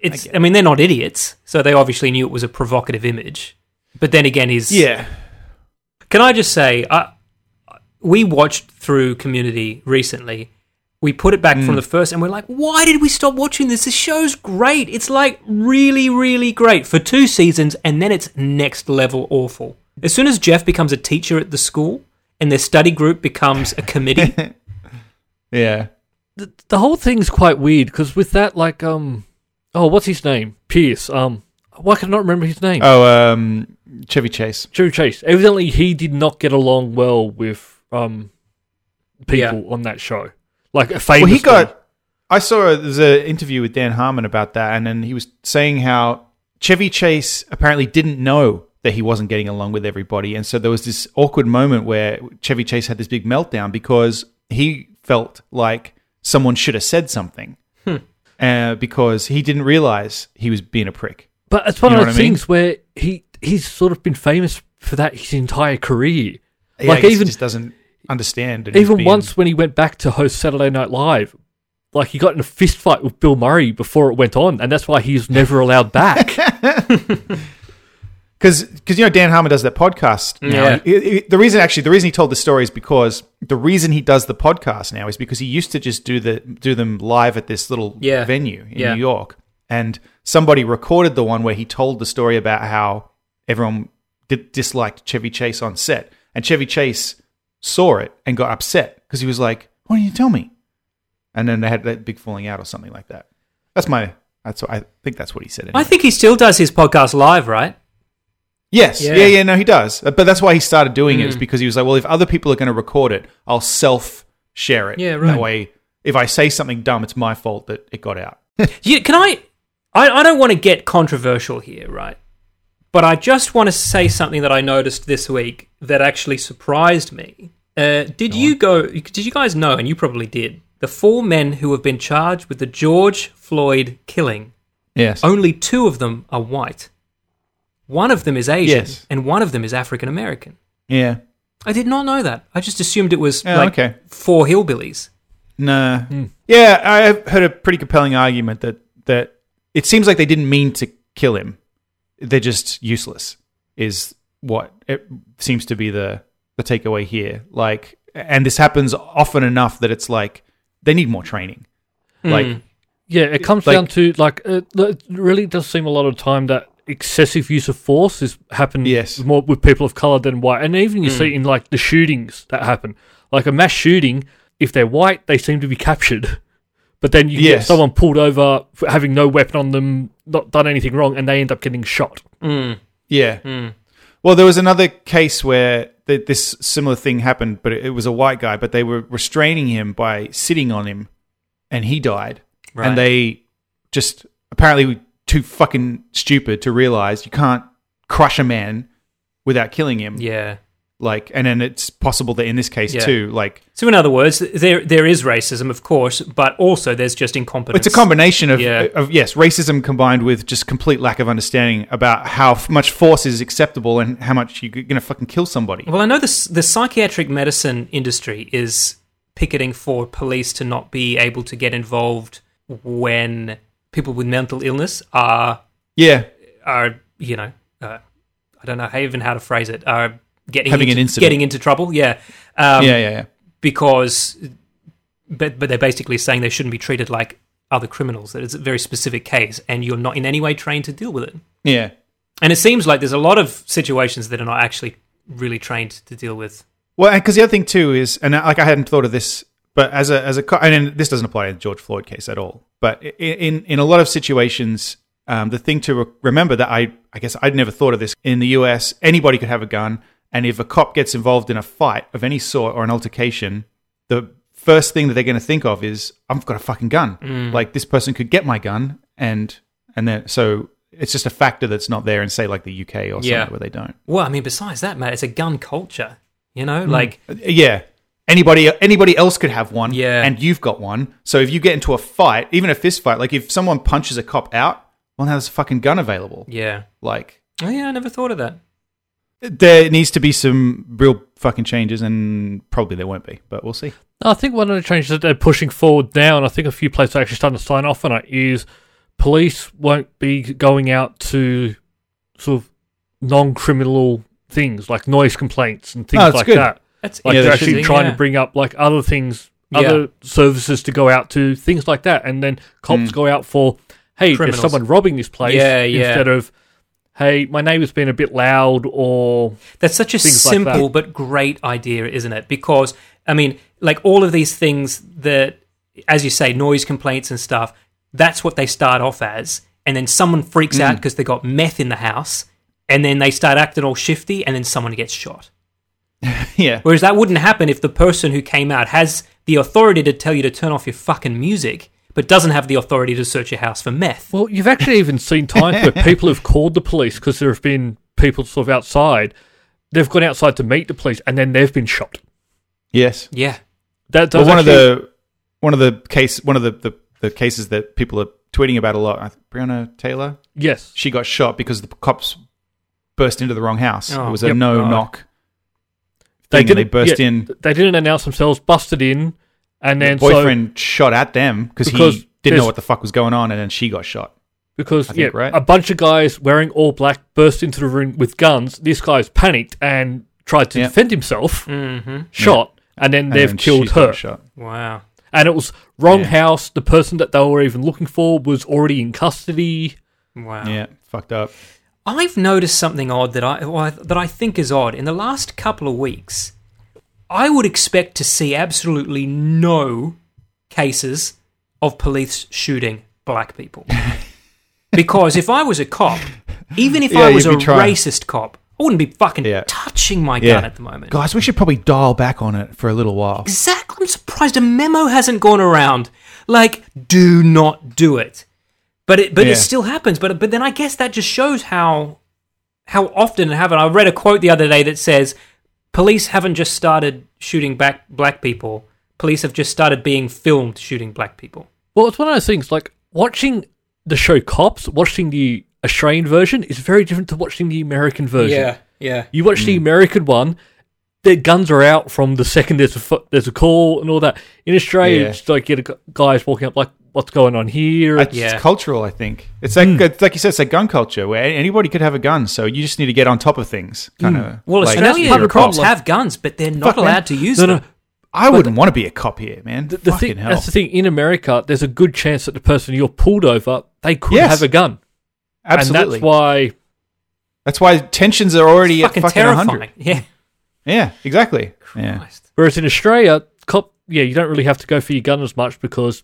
it's. I I, mean, they're not idiots, so they obviously knew it was a provocative image. But then again, he's Yeah, Can I just say, I, we watched through Community recently. We put it back Mm. from the first, and we're like, why did we stop watching this? This show's great. It's like really, really great for two seasons, and then it's next level awful. As soon as Jeff becomes a teacher at the school, and their study group becomes a committee, yeah. the, the whole thing's quite weird because with that, like, um, oh, what's his name? Pierce. Um, why can I not remember his name? Oh, um, Chevy Chase. Chevy Chase. Evidently, he did not get along well with um people on that show. Like, famously. Well, he got. I saw there's an interview with Dan Harmon about that, and then he was saying how Chevy Chase apparently didn't know that he wasn't getting along with everybody, and so there was this awkward moment where Chevy Chase had this big meltdown because he felt like someone should have said something, uh, because he didn't realize he was being a prick. But it's one You know of those I mean? things where he he's sort of been famous for that his entire career. Yeah, like even just doesn't understand. even being- once when he went back to host Saturday Night Live, like he got in a fist fight with Bill Murray before it went on, and that's why he was never allowed back. because because you know Dan Harmon does that podcast mm. now. Yeah. He- he- the reason actually the reason he told the story is because the reason he does the podcast now is because he used to just do the do them live at this little Yeah. venue in Yeah. New York, and somebody recorded the one where he told the story about how everyone di- disliked Chevy Chase on set, and Chevy Chase saw it and got upset because he was like, "Why didn't you tell me?" And then they had that big falling out or something like that. That's my. That's what I think. That's what he said. I think he still does his podcast live, right? Yes. Yeah. Yeah. yeah, no, he does. Uh, But that's why he started doing it, is Mm. because he was like, well, if other people are going to record it, I'll self share it. Yeah, right. That way, if I say something dumb, it's my fault that it got out. Yeah, can I, I? I don't want to get controversial here, right? But I just want to say something that I noticed this week that actually surprised me. Uh, did you go? Did you guys know? And you probably did. The four men who have been charged with the George Floyd killing. Yes. Only two of them are white. One of them is Asian, Yes. and one of them is African American. Yeah. I did not know that. I just assumed it was Oh, like okay. four hillbillies. Nah. Yeah, I have heard a pretty compelling argument that that it seems like they didn't mean to kill him. They're just useless. Is what it seems to be the the takeaway here. Like, and this happens often enough that it's like they need more training. Like, Mm. Yeah, it comes Like- down to like uh, it really does seem a lot of time that excessive use of force is happen Yes. more with people of color than white, and even you see in like the shootings that happen, like a mass shooting. If they're white, they seem to be captured, but then you get someone pulled over for having no weapon on them, not done anything wrong, and they end up getting shot. Mm. Yeah. Mm. Well, there was another case where th- this similar thing happened, but it, it was a white guy, but they were restraining him by sitting on him, and he died. Right. And they just apparently were too fucking stupid to realize you can't crush a man without killing him. Yeah. Like, and then it's possible that in this case Yeah. too, like So, in other words, there there is racism, of course, but also there's just incompetence. it's a combination of, Yeah. of yes, racism combined with just complete lack of understanding about how f- much force is acceptable and how much you're gonna fucking kill somebody. Well, I know this, the psychiatric medicine industry is picketing for police to not be able to get involved when people with mental illness are Yeah, are you know uh, I don't know how, even how to phrase it. Uh, getting Having into, an incident. getting into trouble. Yeah, um, yeah, yeah, yeah. because but but they're basically saying they shouldn't be treated like other criminals. That it's a very specific case, and you're not in any way trained to deal with it. Yeah. And it seems like there's a lot of situations that are not actually really trained to deal with. Well, because the other thing too is, and like I hadn't thought of this, but as a as a, and this doesn't apply in the George Floyd case at all. But in in a lot of situations, um, the thing to re- remember that I I guess I'd never thought of this in the U.S. Anybody could have a gun, and if a cop gets involved in a fight of any sort or an altercation, the first thing that they're going to think of is I've got a fucking gun. Like this person could get my gun, and and then so it's just a factor that's not there in say like the UK or somewhere Yeah. where they don't. Well, I mean, besides that, Matt, it's a gun culture. You know, Hmm. like Yeah. Anybody anybody else could have one, Yeah. and you've got one. So if you get into a fight, even a fist fight, like if someone punches a cop out, well, now there's a fucking gun available. yeah, Like oh yeah, I never thought of that. there needs to be some real fucking changes, and probably there won't be, but we'll see. I think one of the changes that they're pushing forward now, and I think a few places are actually starting to sign off on it, is police won't be going out to sort of non-criminal things like noise complaints and things Oh, like good. that. That's Like Yeah, they're actually trying yeah. to bring up like other things, Yeah. other services to go out to, things like that, and then cops go out for, hey, Criminals. there's someone robbing this place, Yeah, yeah. instead of, hey, my neighbour's been a bit loud, or That's such a Things like simple but great idea, isn't it? Because I mean, like all of these things that, as you say, noise complaints and stuff. That's what they start off as, and then someone freaks Mm. out because they got meth in the house, and then they start acting all shifty, and then someone gets shot. yeah, Whereas that wouldn't happen if the person who came out has the authority to tell you to turn off your fucking music, but doesn't have the authority to search your house for meth. Well, you've actually even seen times where people have called the police because there have been people sort of outside. They've gone outside to meet the police, and then they've been shot. yes. Yeah, That Well, does one of the one of the case one of the, the the cases that people are tweeting about a lot. I think Breonna Taylor, yes, she got shot because the cops burst into the wrong house. Oh, it was a yep. no Oh. Knock. they and they didn't burst yeah, in. They didn't announce themselves, busted in, and then the boyfriend shot at them because Because he didn't know what the fuck was going on, and then she got shot. because I yeah, right? a bunch of guys wearing all black burst into the room with guns. This guy's panicked and tried to Yeah. defend himself, mm-hmm. shot, and then And they've then killed her. Shot. wow. And it was wrong Yeah. house. The person that they were even looking for was already in custody. Wow. Yeah, fucked up. I've noticed something odd that I, well, that I think is odd. In the last couple of weeks, I would expect to see absolutely no cases of police shooting black people. because if I was a cop, even if Yeah, I was a trying. racist cop, I wouldn't be fucking Yeah. touching my Yeah. gun at the moment. Guys, we should probably dial back on it for a little while. Exactly. I'm surprised a memo hasn't gone around. Like, do not do it. But it, but Yeah. it still happens. But but then I guess that just shows how how often it happens. I read a quote the other day that says, "Police haven't just started shooting back black people. Police have just started being filmed shooting black people." Well, it's one of those things like watching the show Cops, watching the Australian version is very different to watching the American version. yeah. Yeah. You watch Hmm. the American one, their guns are out from the second there's a fo- there's a call and all that. In Australia, Yeah. it's like you get a guys walking up like, "What's going on here?" It's Yeah. cultural, I think. It's like, hmm. it's like you said, it's like gun culture where anybody could have a gun, so you just need to get on top of things. Hmm. Kind of. Well, like, Australian part of the cops have guns, but they're not Fuck, man. allowed to use no, them. no. I wouldn't want to be a cop here, man. The, the Fucking thing, hell. that's the thing. In America, there's a good chance that the person you're pulled over, they could Yes. have a gun, Absolutely. and that's why. That's why tensions are already fucking, at fucking terrifying. 100. Yeah. Yeah, exactly. Yeah. Christ. Whereas in Australia, cop, yeah, you don't really have to go for your gun as much because, it's,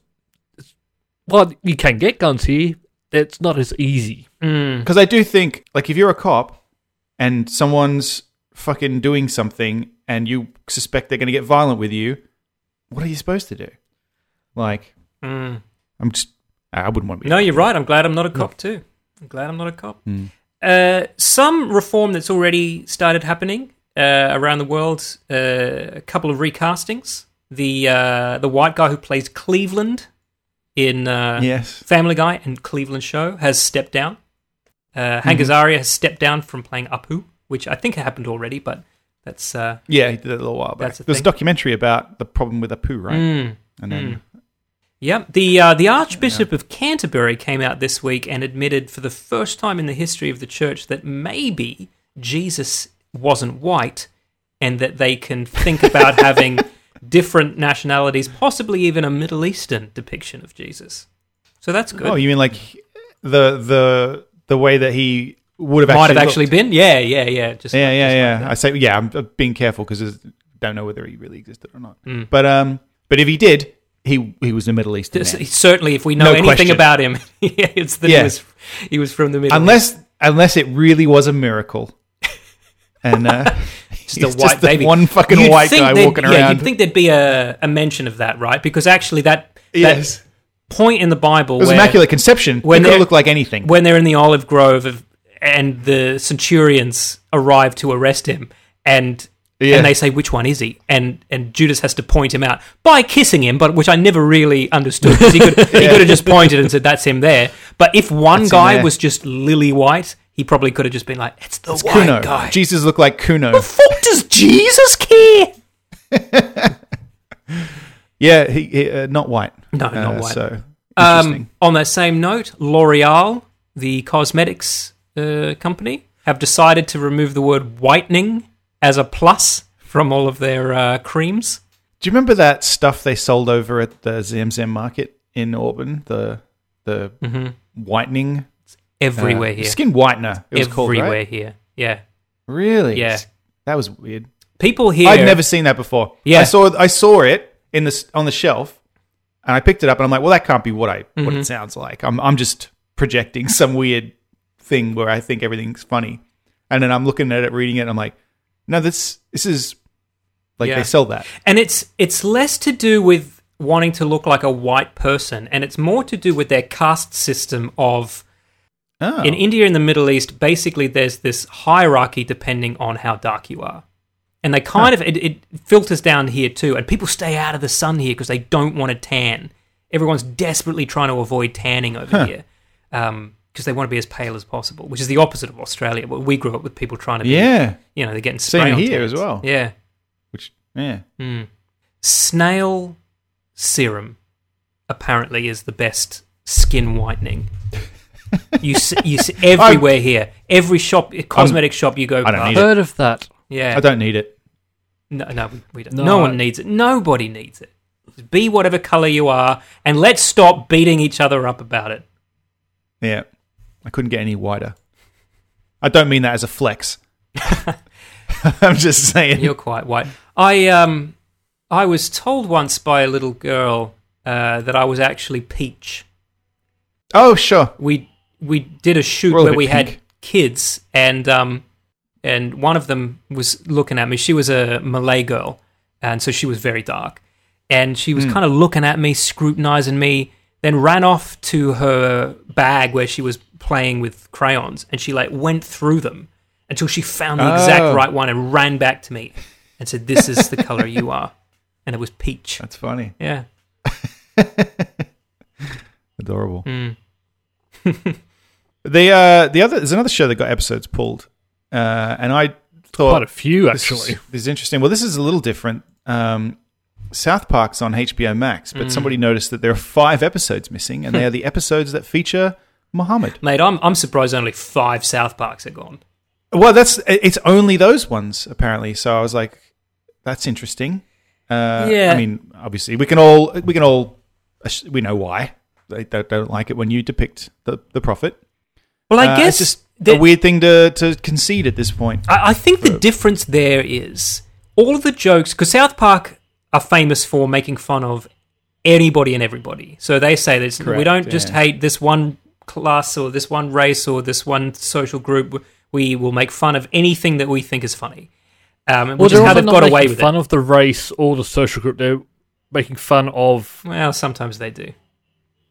well, you can get guns here. It's not as easy. Mm. Because I do think, like, if you're a cop and someone's fucking doing something and you suspect they're going to get violent with you, what are you supposed to do? Like, Mm. I'm just, I wouldn't want to be. No, you're right. I'm glad I'm not a cop too. I'm glad I'm not a cop. Hmm. Uh, some reform that's already started happening uh, around the world. Uh, a couple of recastings. The uh, the white guy who plays Cleveland in uh, Yes. Family Guy and Cleveland Show has stepped down. Uh, Mm-hmm. Hank Azaria has stepped down from playing Apu, which I think happened already, but that's uh, Yeah, he did it a little while back. There's a documentary about the problem with Apu, right? mm. And then, Yep. The uh, the Archbishop of Canterbury came out this week and admitted for the first time in the history of the church that maybe Jesus wasn't white and that they can think about having different nationalities, possibly even a Middle Eastern depiction of Jesus. So that's good. Oh, you mean like the the the way that he would have Might actually have actually looked? been. Yeah, yeah, yeah. Just Yeah, like- yeah, just yeah. that. I say, yeah. I'm being careful because I don't know whether he really existed or not. Mm. But um, but if he did, he he was a Middle Eastern man. Certainly, if we know No anything question. about him, yeah, it's that Yeah. he was he was from the Middle East. unless unless it really was a miracle, and uh, Just a white the baby. one fucking You'd white guy walking yeah, around. you'd think there'd be a, a mention of that, right? Because actually, that, yes, that point in the Bible it was where, immaculate conception. when they're- look like anything. when they're in the olive grove of, and the centurions arrive to arrest him, and Yeah. and they say, "Which one is he?" and and Judas has to point him out by kissing him, but which I never really understood because he could he could have just pointed and said, "That's him there." But if one That's guy was just lily white, he probably could have just been like, "It's the It's white Cuno. guy." Jesus looked like Cuno. The fuck does Jesus care? Yeah, he, he uh, not white. No, Uh, not white. So Um, on that same note, L'Oreal, the cosmetics uh, company, have decided to remove the word whitening as a plus from all of their uh, creams. Do you remember that stuff they sold over at the Zamzam market in Auburn? The the whitening Everywhere uh, here. skin whitener. It was called Everywhere right? here. Yeah. Really? Yeah. That was weird. People here. I'd never seen that before. Yeah. I saw I saw it in this on the shelf, and I picked it up, and I'm like, well, that can't be what I what Mm-hmm. it sounds like. I'm I'm just projecting some weird thing where I think everything's funny, and then I'm looking at it, reading it, and I'm like, no, this this is like Yeah. they sell that. And it's it's less to do with wanting to look like a white person, and it's more to do with their caste system of Oh. in India and the Middle East, basically there's this hierarchy depending on how dark you are. And they kind of, it, it filters down here too. And people stay out of the sun here because they don't want to tan. Everyone's desperately trying to avoid tanning over here um, because they want to be as pale as possible, which is the opposite of Australia. Where we grew up with people trying to be, yeah, you know, they're getting Same spray-on here tans. as well. Yeah. which yeah, hmm. Snail serum apparently is the best skin whitening. You see, you see everywhere here. Every shop, cosmetic shop you go. I don't past. need it. Heard of that? Yeah, I don't need it. No, no, we, we don't. No, No, I- one needs it. Nobody needs it. Just be whatever color you are, and let's stop beating each other up about it. Yeah, I couldn't get any whiter. I don't mean that as a flex. I'm just saying. You're quite white. I um, I was told once by a little girl uh, that I was actually peach. Oh, sure. We we did a shoot a where we had kids, and um, and one of them was looking at me. She was a Malay girl, and so she was very dark, and she was Hmm. kind of looking at me, scrutinizing me. Then ran off to her bag where she was playing with crayons, and she like went through them until she found the exact Oh. right one and ran back to me and said, "This is the color you are," and it was peach. That's funny. Yeah. Adorable. Hmm. The uh, the other there's another show that got episodes pulled, uh, and I thought Quite a few, this actually. This is interesting. Well, this is a little different. Um, South Park's on HBO Max, but somebody noticed that there are five episodes missing, and they are the episodes that feature Muhammad. Mate, I'm I'm surprised only five South Parks are gone. Well, that's it's only those ones apparently. So I was like, that's interesting. Uh, Yeah. I mean, obviously, we can all we can all we know why they don't, don't like it when you depict the the prophet. Well, I Uh, guess it's just that- a weird thing to to concede at this point. I, I think the difference there is all of the jokes because South Park are famous for making fun of anybody and everybody. So they say this: we don't just yeah. hate this one class or this one race or this one social group. We will make fun of anything that we think is funny, um, Well, which is they're how they've got away with fun it. of the race or the social group. They're making fun of Well, sometimes they do.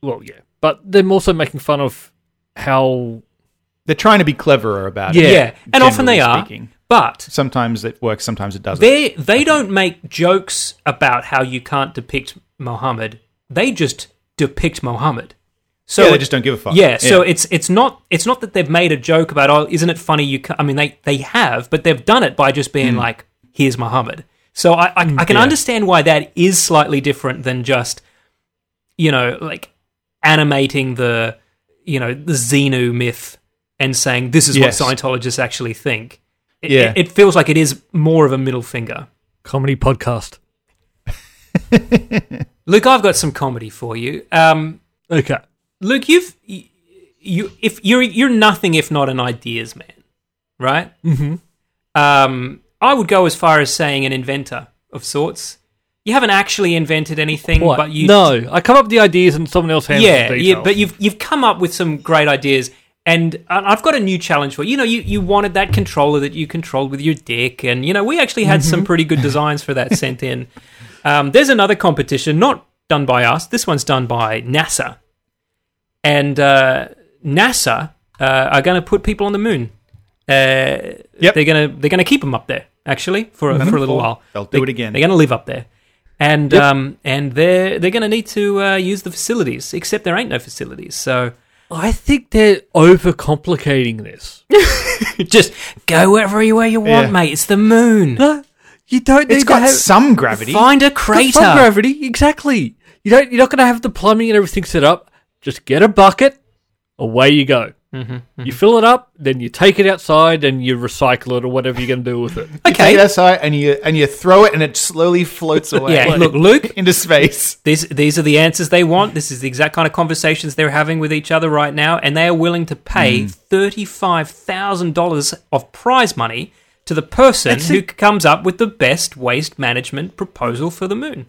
Well, yeah, but they're also making fun of how They're trying to be cleverer about it. Yeah, it. and often they generally are. But Sometimes it works, sometimes it doesn't. They they don't make jokes about how you can't depict Muhammad. They just depict Muhammad. So yeah, they just don't give a fuck. yeah, so it's it's not it's not that they've made a joke about oh isn't it funny you can I mean they they have but they've done it by just being hmm. like here's Muhammad. So I I, I hmm. can Yeah. understand why that is slightly different than just you know like animating the you know the Xenu myth and saying this is Yes. what Scientologists actually think. It, Yeah. it, it feels like it is more of a middle finger. Comedy podcast. Luke, I've got some comedy for you. Um, Okay. Luke, you've you, you if you're you're nothing if not an ideas man, right? Mm-hmm. Um, I would go as far as saying an inventor of sorts. You haven't actually invented anything, What? but you no, I come up with the ideas and someone else handles yeah, the yeah, details. but you've you've come up with some great ideas, and I've got a new challenge for you. You know, you, you wanted that controller that you controlled with your dick, and you know we actually had some pretty good designs for that sent in. Um, there's another competition, not done by us. This one's done by NASA, and uh, NASA uh, are going to put people on the moon. Uh, Yep. they're gonna they're gonna keep them up there actually for a, for a little while. They'll do They- it again. They're going to live up there, and Yep. um, and they're they're going to need to uh, use the facilities. Except there ain't no facilities, so I think they're overcomplicating this. just go wherever you want, Yeah. mate. It's the moon. No, you don't need It's got have some gravity. Find a crater. some gravity. Exactly. You don't. You're not going to have the plumbing and everything set up. Just get a bucket. Away you go. Mm-hmm, You fill it up, then you take it outside and you recycle it or whatever you're going to do with it. You take Okay. it outside and you and you throw it and it slowly floats away. Yeah. Look, Luke. into space. These these are the answers they want. This is the exact kind of conversations they're having with each other right now, and they are willing to pay Hmm. thirty five thousand dollars of prize money to the person That's who it. comes up with the best waste management proposal for the moon.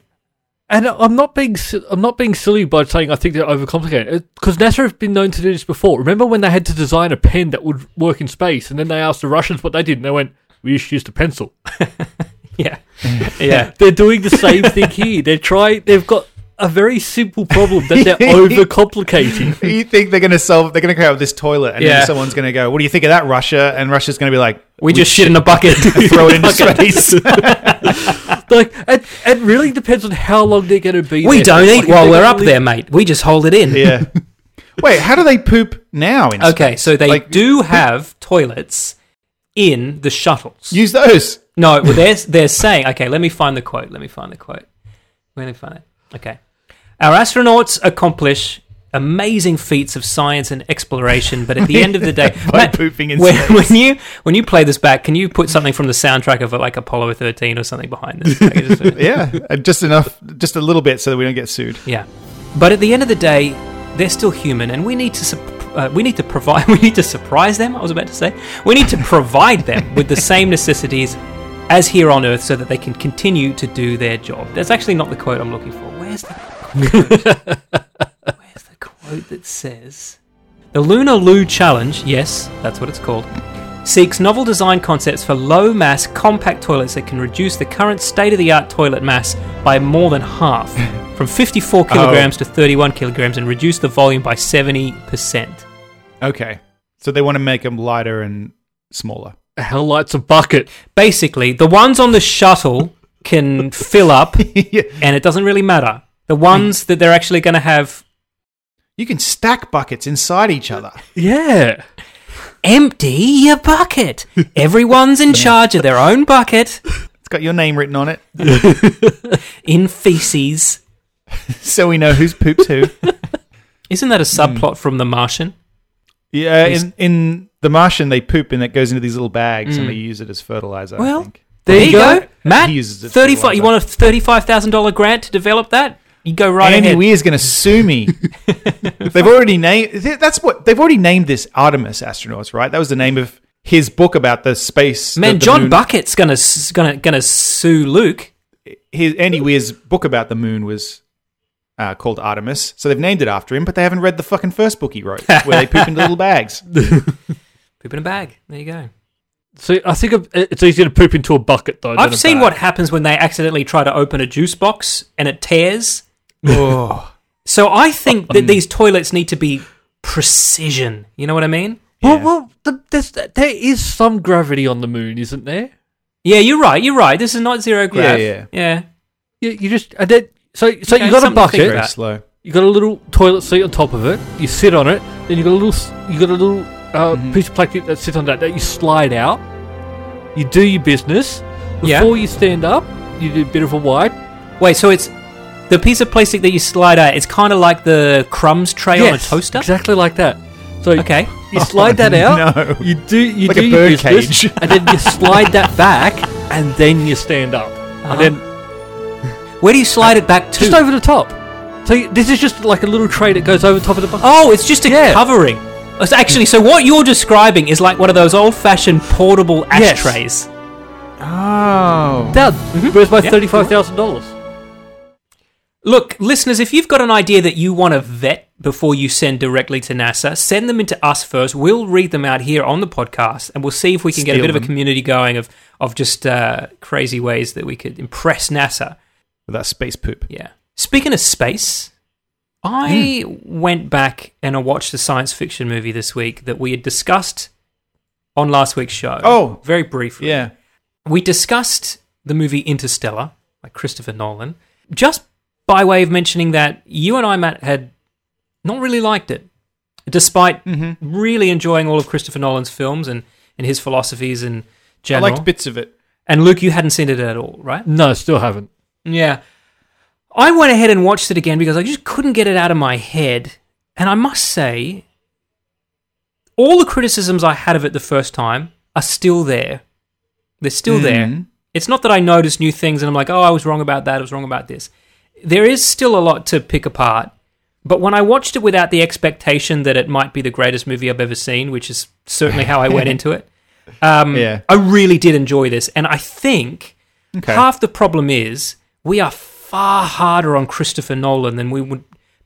And I'm not being si- I'm not being silly by saying I think they're overcomplicated because NASA have been known to do this before. Remember when they had to design a pen that would work in space, and then they asked the Russians what they did, and they went, "We just used a pencil." Yeah, yeah. They're doing the same thing here. They're trying. They've got a very simple problem that they're overcomplicating. You think they're going to solve? They're going to come out with this toilet, and Yeah. then someone's going to go, "What do you think of that, Russia?" And Russia's going to be like, We, just shit in a bucket. "Throw it into space." Like, it, it really depends on how long they're going to be. we there. don't eat if while we're up live- there, mate. We just hold it in. yeah. Wait, how do they poop now? In Okay, so they Like- do have toilets in the shuttles. use those. No, well, they're, they're saying, okay, let me find the quote. Let me find the quote. Let me find it. Okay. Our astronauts accomplish amazing feats of science and exploration, but at the end of the day, Matt, pooping in when, when you when you play this back, can you put something from the soundtrack of like Apollo 13 or something behind this? I can just- Yeah, just enough, just a little bit, so that we don't get sued. Yeah, but at the end of the day, they're still human, and we need to sup- uh, we need to provide we need to surprise them. I was about to say we need to provide them with the same necessities as here on Earth, so that they can continue to do their job. That's actually not the quote I'm looking for. Where's the quote? The quote that says the Lunar Loo Challenge? Yes, that's what it's called. Seeks novel design concepts for low mass, compact toilets that can reduce the current state of the art toilet mass by more than half, from 54 kilograms oh. to 31 kilograms, and reduce the volume by 70%. Okay, so they want to make them lighter and smaller. Hell lights a bucket. Basically, the ones on the shuttle can fill up, Yeah. and it doesn't really matter. The ones that they're actually going to have You can stack buckets inside each other. Yeah. empty your bucket. Everyone's in charge of their own bucket It's got your name written on it, in feces. so we know who's pooped who. Isn't that a hmm. subplot from The Martian? Yeah, in, in The Martian, they poop and it goes into these little bags and they hmm. use it as fertilizer. I Well, think. There, you go, Matt. He uses it Thirty-five. You want a thirty-five thousand dollar grant to develop that? You go right Andy ahead. Weir's going to sue me. they've already named. That's what they've already named this Artemis astronauts, right? That was the name of his book about the space. Man, the- the John moon. Bucket's gonna gonna gonna sue Luke. His Andy Weir's book about the moon was uh, called Artemis, so they've named it after him. But they haven't read the fucking first book he wrote, where they poop into little bags. Poop in a bag. There you go. So I think it's easier to poop into a bucket though. I've a seen bag. what happens when they accidentally try to open a juice box and it tears. Oh, So I think that these toilets need to be precision. You know what I mean? Well, Yeah. well, the, there's, there is some gravity on the moon, isn't there? Yeah, you're right. You're right. This is not zero grav. yeah. yeah. You, you just and then, so so Okay, you got a something to think bucket. very about. slow. You got a little toilet seat on top of it. You sit on it. Then you got a little you got a little uh, Mhm. piece of plastic that sits on that that you slide out. You do your business. Before Yeah. you stand up, you do a bit of a wipe. Wait, so it's the piece of plastic that you slide out. It's kind of like the crumbs tray on a Yes, toaster. Exactly like that. So Okay. You slide that out. no. You do you Like do a your bird business, cage. and then you slide that back, and then you stand up, Uh-huh. and then Where do you slide it back to? just over the top. So you- this is just like a little tray that goes over the top of the bus. Oh, it's just a Yeah. covering. It's actually, so what you're describing is like one of those old-fashioned portable Yes. ashtrays. Oh. Dad, where's my Yeah. thirty-five thousand dollars? Look, listeners, if you've got an idea that you want to vet before you send directly to NASA, send them into us first. We'll read them out here on the podcast, and we'll see if we can get a Steal bit of a community going of of just uh, crazy ways that we could impress NASA. With that space poop. Yeah. Speaking of space, I went back and I watched a science fiction movie this week that we had discussed on last week's show. Oh. very briefly. Yeah. We discussed the movie Interstellar by Christopher Nolan, just by way of mentioning that you and I, Matt, had not really liked it, despite Mm-hmm. really enjoying all of Christopher Nolan's films and, and his philosophies in I liked bits of it. and Luke, you hadn't seen it at all, right? No, still haven't. Yeah. I went ahead and watched it again because I just couldn't get it out of my head. And I must say, all the criticisms I had of it the first time are still there. They're still there. Mhm. It's not that I noticed new things and I'm like, oh, I was wrong about that, I was wrong about this. There is still a lot to pick apart. But when I watched it without the expectation that it might be the greatest movie I've ever seen, which is certainly how I went into it, um, Yeah. I really did enjoy this. And I think Okay. half the problem is we are far harder on Christopher Nolan than we would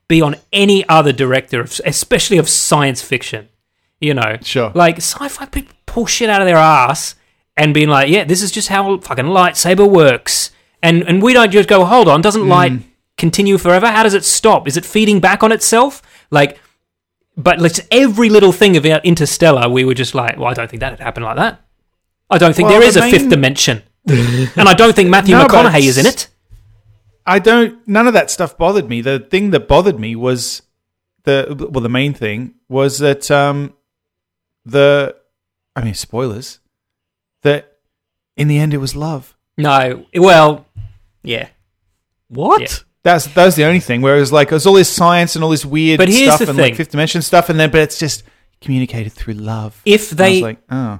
be on any other director, especially of science fiction. You know, Sure. like sci-fi people pull shit out of their ass and being like, "Yeah, this is just how fucking lightsaber works," and and we don't just go, "Hold on, doesn't light continue forever? How does it stop? Is it feeding back on itself?" Like, but let's every little thing about Interstellar, we were just like, "Well, I don't think that'd happen like that." I don't think Well, there is the a fifth dimension, and I don't think Matthew No, McConaughey is in it. I don't. None of that stuff bothered me. The thing that bothered me was the well, the main thing was that um, the I mean, spoilers. That in the end, it was love. No, well, yeah. What? Yeah. That's that was the only thing where it was like there's all this science and all this weird But here's stuff the and thing. like fifth dimension stuff, and then but it's just communicated through love. If And I was they, like, oh,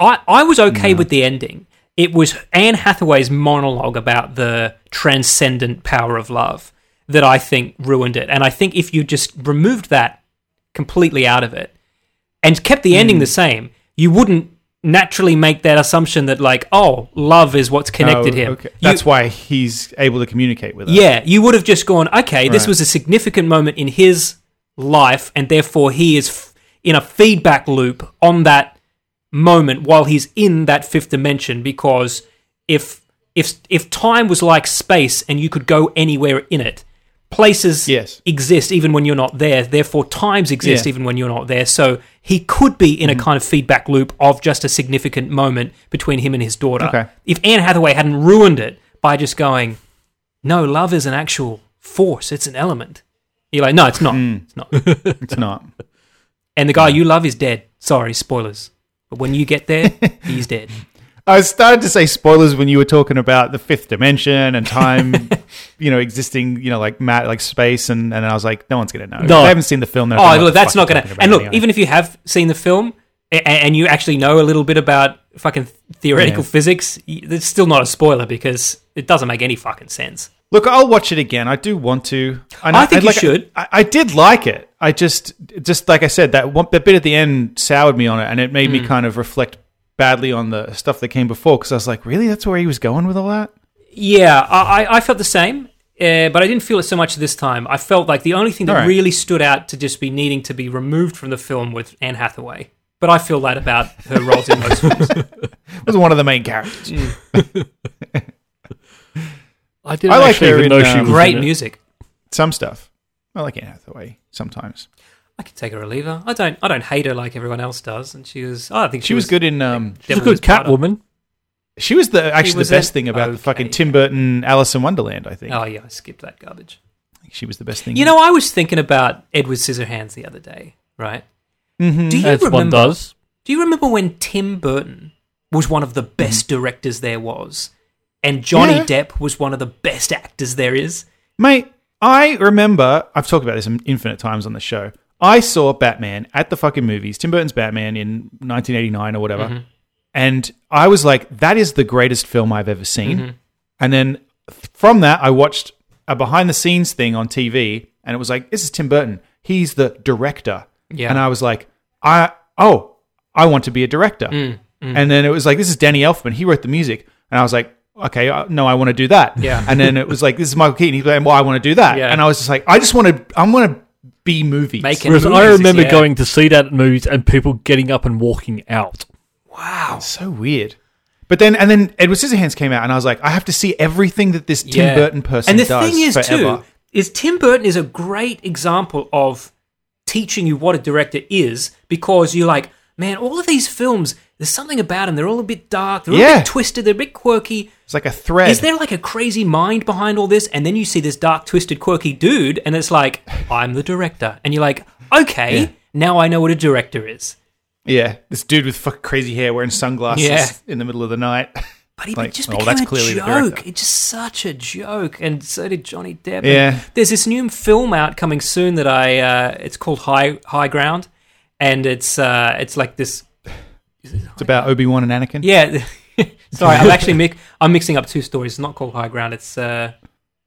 I, I was okay with the ending. It was Anne Hathaway's monologue about the transcendent power of love that I think ruined it. And I think if you just removed that completely out of it and kept the ending hmm. the same, you wouldn't naturally make that assumption that like, oh, love is what's connected oh, him. Okay. You- That's why he's able to communicate with her. Yeah, you would have just gone, okay, this Right. was a significant moment in his life, and therefore he is f- in a feedback loop on that moment while he's in that fifth dimension. Because if if if time was like space and you could go anywhere in it, places Yes. exist even when you're not there. Therefore, times exist Yeah. even when you're not there. So he could be in a mm-hmm. kind of feedback loop of just a significant moment between him and his daughter. Okay. If Anne Hathaway hadn't ruined it by just going, no, love is an actual force. It's an element. You're like, no, it's not. Mm. It's not. It's not. And the guy you love is dead. Sorry, spoilers. But when you get there, he's dead. I started to say spoilers when you were talking about the fifth dimension and time, you know, existing, you know, like mat, like space, and, and I was like, no one's gonna know. No. They haven't seen the film. Oh, look, that's not going to. And look, anyway? even if you have seen the film a- and you actually know a little bit about fucking theoretical Yeah. physics, it's still not a spoiler because it doesn't make any fucking sense. look, I'll watch it again. I do want to. And I think you like, should. I, I did like it. I just, just like I said, that one, that bit at the end soured me on it, and it made Mm. me kind of reflect badly on the stuff that came before because I was like, really, that's where he was going with all that. Yeah, I, I- I felt the same, uh, but I didn't feel it so much this time. I felt like the only thing that All right. really stood out to just be needing to be removed from the film was Anne Hathaway. But I feel that about her roles in those films. It was one of the main characters. I didn't I like actually her even in, know she um, was Great in it. music. Some stuff. I like Anne Hathaway sometimes. I could take her or leave her. I don't. I don't hate her like everyone else does. And she was. I think she, She was good in. Um, She's a Devil good Catwoman. she was the actually was the best in- thing about okay. fucking Tim Burton, Alice in Wonderland. I think Oh yeah, I skipped that garbage. she was the best thing. You know, I was thinking about Edward Scissorhands the other day. Right? Mhm. Do you As one remember? does. Do you remember when Tim Burton was one of the best directors there was, and Johnny Yeah. Depp was one of the best actors there is? Mate, I remember, I've talked about this infinite times on the show. I saw Batman at the fucking movies, Tim Burton's Batman in 1989 or whatever, Mm-hmm. and I was like, that is the greatest film I've ever seen. Mm-hmm. And then from that, I watched a behind the scenes thing on TV, and it was like, this is Tim Burton. He's the director. Yeah. And I was like, I oh, I want to be a director. Mm, And then it was like, this is Danny Elfman. He wrote the music, and I was like, okay, uh, no, I want to do that. Yeah. And then it was like, this is Michael Keaton. He's like, well, I want to do that. Yeah. And I was just like, I just want to, I'm to be movies. Make it. Whereas I remember yeah. going to see that at movies and people getting up and walking out. Wow. So weird. But then, and then Edward Scissorhands came out, and I was like, I have to see everything that this Tim Yeah. Burton person And the does thing is, forever. too, is Tim Burton is a great example of teaching you what a director is because you're like, man, all of these films, there's something about them. They're all a bit dark. They're all a bit twisted. They're a bit quirky. It's like a thread. Is there like a crazy mind behind all this? And then you see this dark, twisted, quirky dude, and it's like, I'm the director. And you're like, okay, Yeah. now I know what a director is. yeah, this dude with fucking crazy hair wearing sunglasses Yeah. in the middle of the night. But he Like, just oh, became that's a clearly joke. It's just such a joke, and so did Johnny Depp. Yeah. And there's this new film out coming soon that I. Uh, it's called High High Ground, and it's uh, it's like this. It's about Obi Wan and Anakin. Yeah, sorry, I'm actually mi- I'm mixing up two stories. It's not called High Ground. It's uh,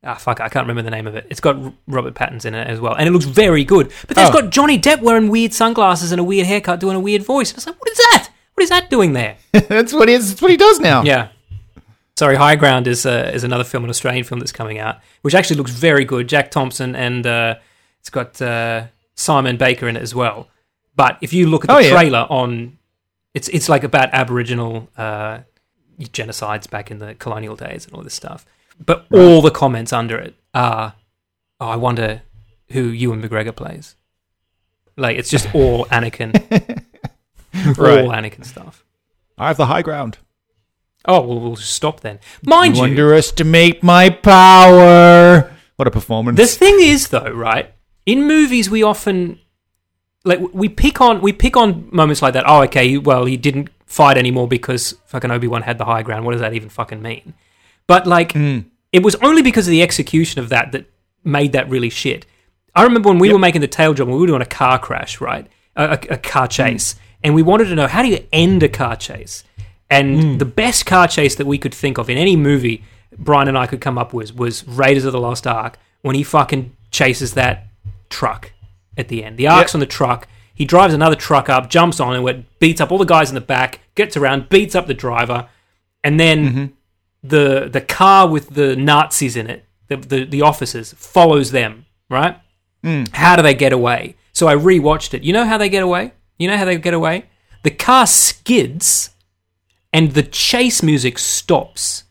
ah fuck, I can't remember the name of it. It's got R- Robert Pattinson in it as well, and it looks very good. But there's Oh. got Johnny Depp wearing weird sunglasses and a weird haircut, doing a weird voice. I was like, what is that? What is that doing there? that's what he is. That's what he does now. Yeah. Sorry, High Ground is uh, is another film, an Australian film that's coming out, which actually looks very good. Jack Thompson and uh, it's got uh, Simon Baker in it as well. But if you look at the Oh, yeah. trailer on, it's it's like about Aboriginal uh, genocides back in the colonial days and all this stuff. But all the comments under it are, "Oh, I wonder who Ewan McGregor plays." Like it's just all Anakin, Right. all Anakin stuff. I have the high ground. Oh, well, we'll just stop then. Mind You you, underestimate my power. What a performance. The thing is, though, right? In movies, we often like we pick on we pick on moments like that. Oh, okay, well, he didn't fight anymore because fucking Obi Wan had the high ground. What does that even fucking mean? But like, hmm. it was only because of the execution of that that made that really shit. I remember when we were making the tail job, we were doing a car crash, right? A, a, a car hmm. chase, and we wanted to know how do you end a car chase. And hmm. the best car chase that we could think of in any movie Brian and I could come up with was Raiders of the Lost Ark when he fucking chases that truck at the end. The ark's on the truck. He drives another truck up, jumps on it, it beats up all the guys in the back, gets around, beats up the driver, and then mm-hmm. the the car with the Nazis in it, the the, the officers, follows them. Right? Mm. How do they get away? So I rewatched it. You know how they get away? You know how they get away? The car skids, and the chase music stops,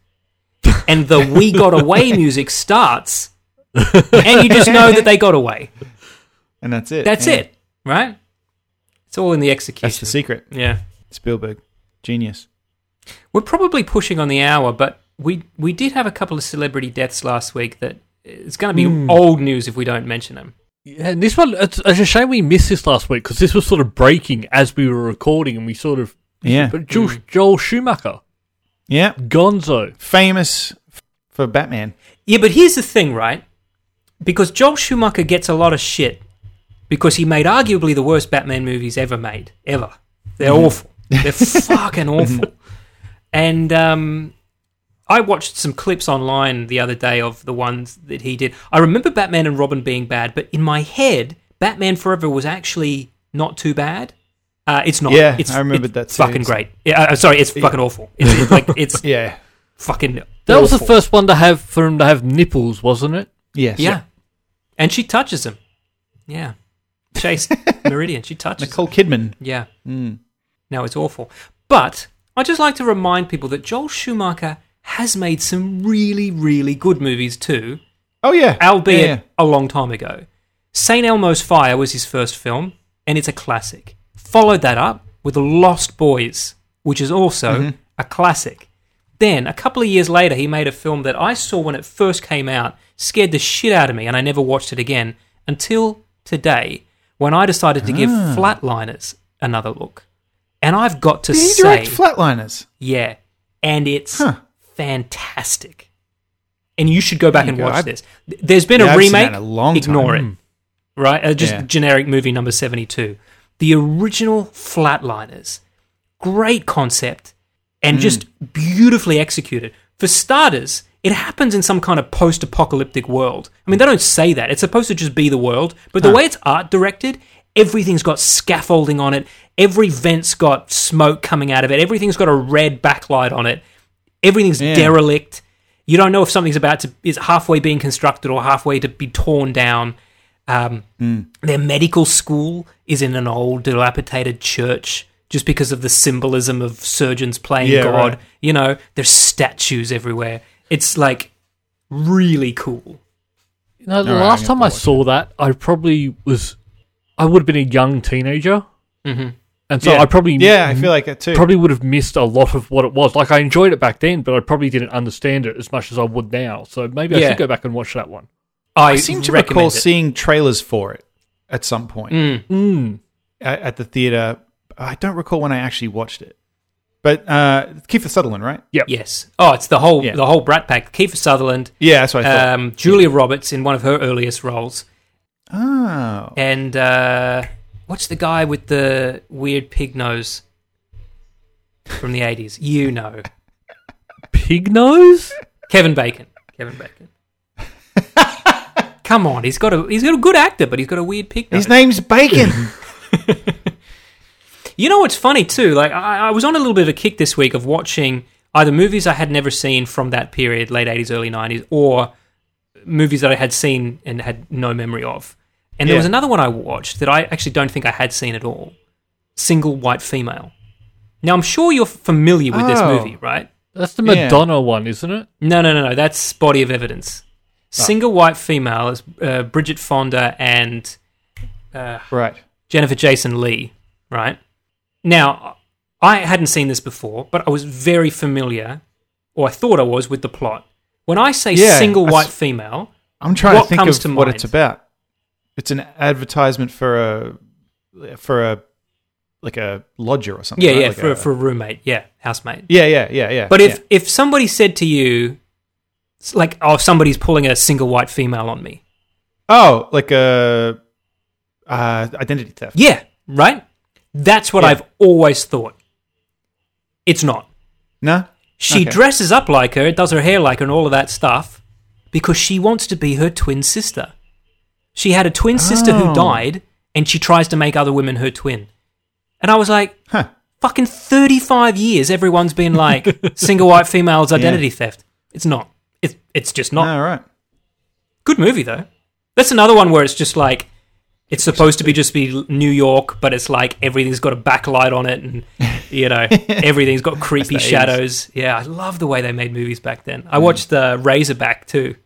and the "We Got Away" music starts, and you just know that they got away. And that's it. That's Yeah. it, right? It's all in the execution. That's the secret. Yeah, Spielberg. Genius. we're probably pushing on the hour, but we we did have a couple of celebrity deaths last week that it's going to be Hmm. old news if we don't mention them. Yeah, and this one, it's, it's a shame we missed this last week because this was sort of breaking as we were recording and we sort of. Yeah. But Joel, Joel Schumacher, Yeah. Gonzo. Famous f- for Batman. Yeah, but here's the thing, right? Because Joel Schumacher gets a lot of shit because he made arguably the worst Batman movies ever made, ever. They're awful. They're fucking awful. And um, I watched some clips online the other day of the ones that he did. I remember Batman and Robin being bad, but in my head, Batman Forever was actually not too bad. Uh, it's not. Yeah, it's, I remembered it's that too. Fucking great. Yeah, uh, sorry, it's fucking awful. It's, it's like it's Yeah. fucking. That was the first one to have for him to have nipples, wasn't it? Yes. Yeah. And she touches him. Yeah. Chase Meridian, she touched Nicole. Kidman. Yeah. Mm. No, it's awful. But I'd just like to remind people that Joel Schumacher has made some really, really good movies too, Oh yeah. albeit Yeah, yeah. a long time ago. St. Elmo's Fire was his first film, and it's a classic. Followed that up with Lost Boys, which is also Mm-hmm. a classic. Then, a couple of years later, he made a film that I saw when it first came out, scared the shit out of me, and I never watched it again until today, when I decided to give Ah. Flatliners another look. And I've got to Did he say, direct Flatliners? yeah, and it's Huh. fantastic. And you should go back There and go. watch I've- this. There's been Yeah, a I've seen that remake. in a long Ignore time. it. right? Uh, just Yeah. generic movie number 72. The original Flatliners. Great concept and just beautifully executed. For starters, it happens in some kind of post apocalyptic world. I mean, they don't say that. It's supposed to just be the world, but the way it's art directed, everything's got scaffolding on it. Every vent's got smoke coming out of it. Everything's got a red backlight on it. Everything's Yeah. derelict. You don't know if something's about to is halfway being constructed or halfway to be torn down. Um, Their medical school is in an old, dilapidated church just because of the symbolism of surgeons playing Yeah, God. right. You know, there's statues everywhere. It's like really cool. You know, the All right, last I'm time I watch saw that, I probably was, I would have been a young teenager, hmm and so yeah. I probably yeah, I feel like it too. probably would have missed a lot of what it was. Like I enjoyed it back then, but I probably didn't understand it as much as I would now. So maybe I Yeah. should go back and watch that one. I, I seem to recommend recall it. seeing trailers for it at some point Mm. Mm. at, at the theater. I don't recall when I actually watched it, but uh, Kiefer Sutherland, right? Yep. Yes. Oh, it's the whole Yeah. the whole Brat Pack. Kiefer Sutherland, Yeah, that's what I thought. um, Julia Roberts in one of her earliest roles, oh, and uh, what's the guy with the weird pig nose from the eighties? You know, Pig nose? Kevin Bacon. Kevin Bacon. Come on, he's got a he's got a good actor, but he's got a weird pig nose. his name's Bacon. You know what's funny too? Like I, I was on a little bit of a kick this week of watching either movies I had never seen from that period, late eighties, early nineties, or movies that I had seen and had no memory of. And there was another one I watched that I actually don't think I had seen at all. Single white female. Now I'm sure you're familiar with this Oh. movie, right? That's the Yeah. Madonna one, isn't it? No, no, no, no. That's Body of Evidence. Single white female is uh, Bridget Fonda and uh, right. Jennifer Jason Lee, right? Now, I hadn't seen this before, but I was very familiar, or I thought I was, with the plot. When I say Yeah, single I white s- female, I'm trying to think comes of to what mind? it's about. It's an advertisement for a for a like a lodger or something. yeah, right? yeah, Like for, a- for a roommate, yeah, housemate. yeah, yeah, yeah, yeah. But if yeah. if somebody said to you, like, oh, somebody's pulling a single white female on me, oh, like a uh, identity theft. yeah, right? That's what Yeah. I've always thought. It's not. No. She Okay. dresses up like her, does her hair like her, and all of that stuff because she wants to be her twin sister. She had a twin sister Oh. who died, and she tries to make other women her twin. And I was like, Huh. fucking 35 years, everyone's been like, single white female's identity theft. It's not. It's, it's just not. All right. Good movie, though. That's another one where it's just like, it's supposed to be just be New York, but it's like everything's got a backlight on it, and you know everything's got creepy the 80s. shadows. Yeah, I love the way they made movies back then. Mm. I watched uh, Razorback too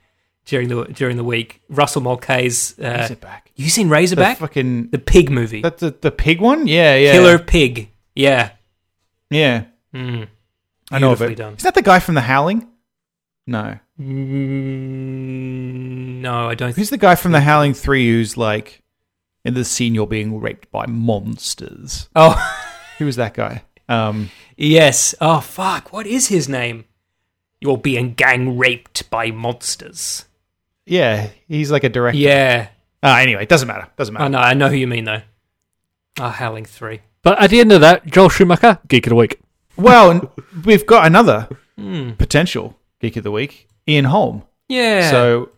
during the during the week. Russell Mulcahy's. Uh, Razorback. you seen The Razorback? fucking The pig movie, that the, the pig one. Yeah, yeah. Killer Pig. Yeah, Yeah, mm. I know of it. done. Is that the guy from The Howling? No. Mm, no, I don't. Who's the guy from The Howling Three who's like in the scene you're being raped by monsters? oh, Who was that guy? Um, yes. Oh fuck, what is his name? You're being gang raped by monsters. yeah, he's like a director. Yeah. Ah, anyway, it doesn't matter. Doesn't matter. Oh no, I know who you mean though. Ah, Howling Three. But at the end of that, Joel Schumacher, Geek of the Week. Well, we've got another Hmm. potential geek of the week, Ian Holm. Yeah. So,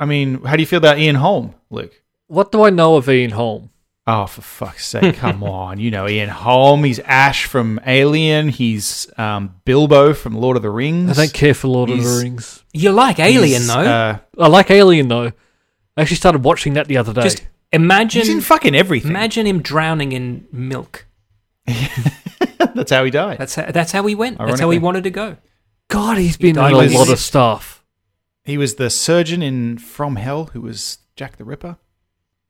I mean, how do you feel about Ian Holm, Luke? What do I know of Ian Holm? Oh, for fuck's sake, come on. You know Ian Holm. He's Ash from Alien. He's um, Bilbo from Lord of the Rings. I don't care for Lord of He's- the Rings. you like He's, Alien though. Uh, I like Alien though. I actually started watching that the other day. Just imagine, he's in fucking everything. imagine him drowning in milk. That's how he died. That's how, that's how he went. That's how he wanted to go. God, he's been in a by lot of stuff. He was the surgeon in From Hell who was Jack the Ripper.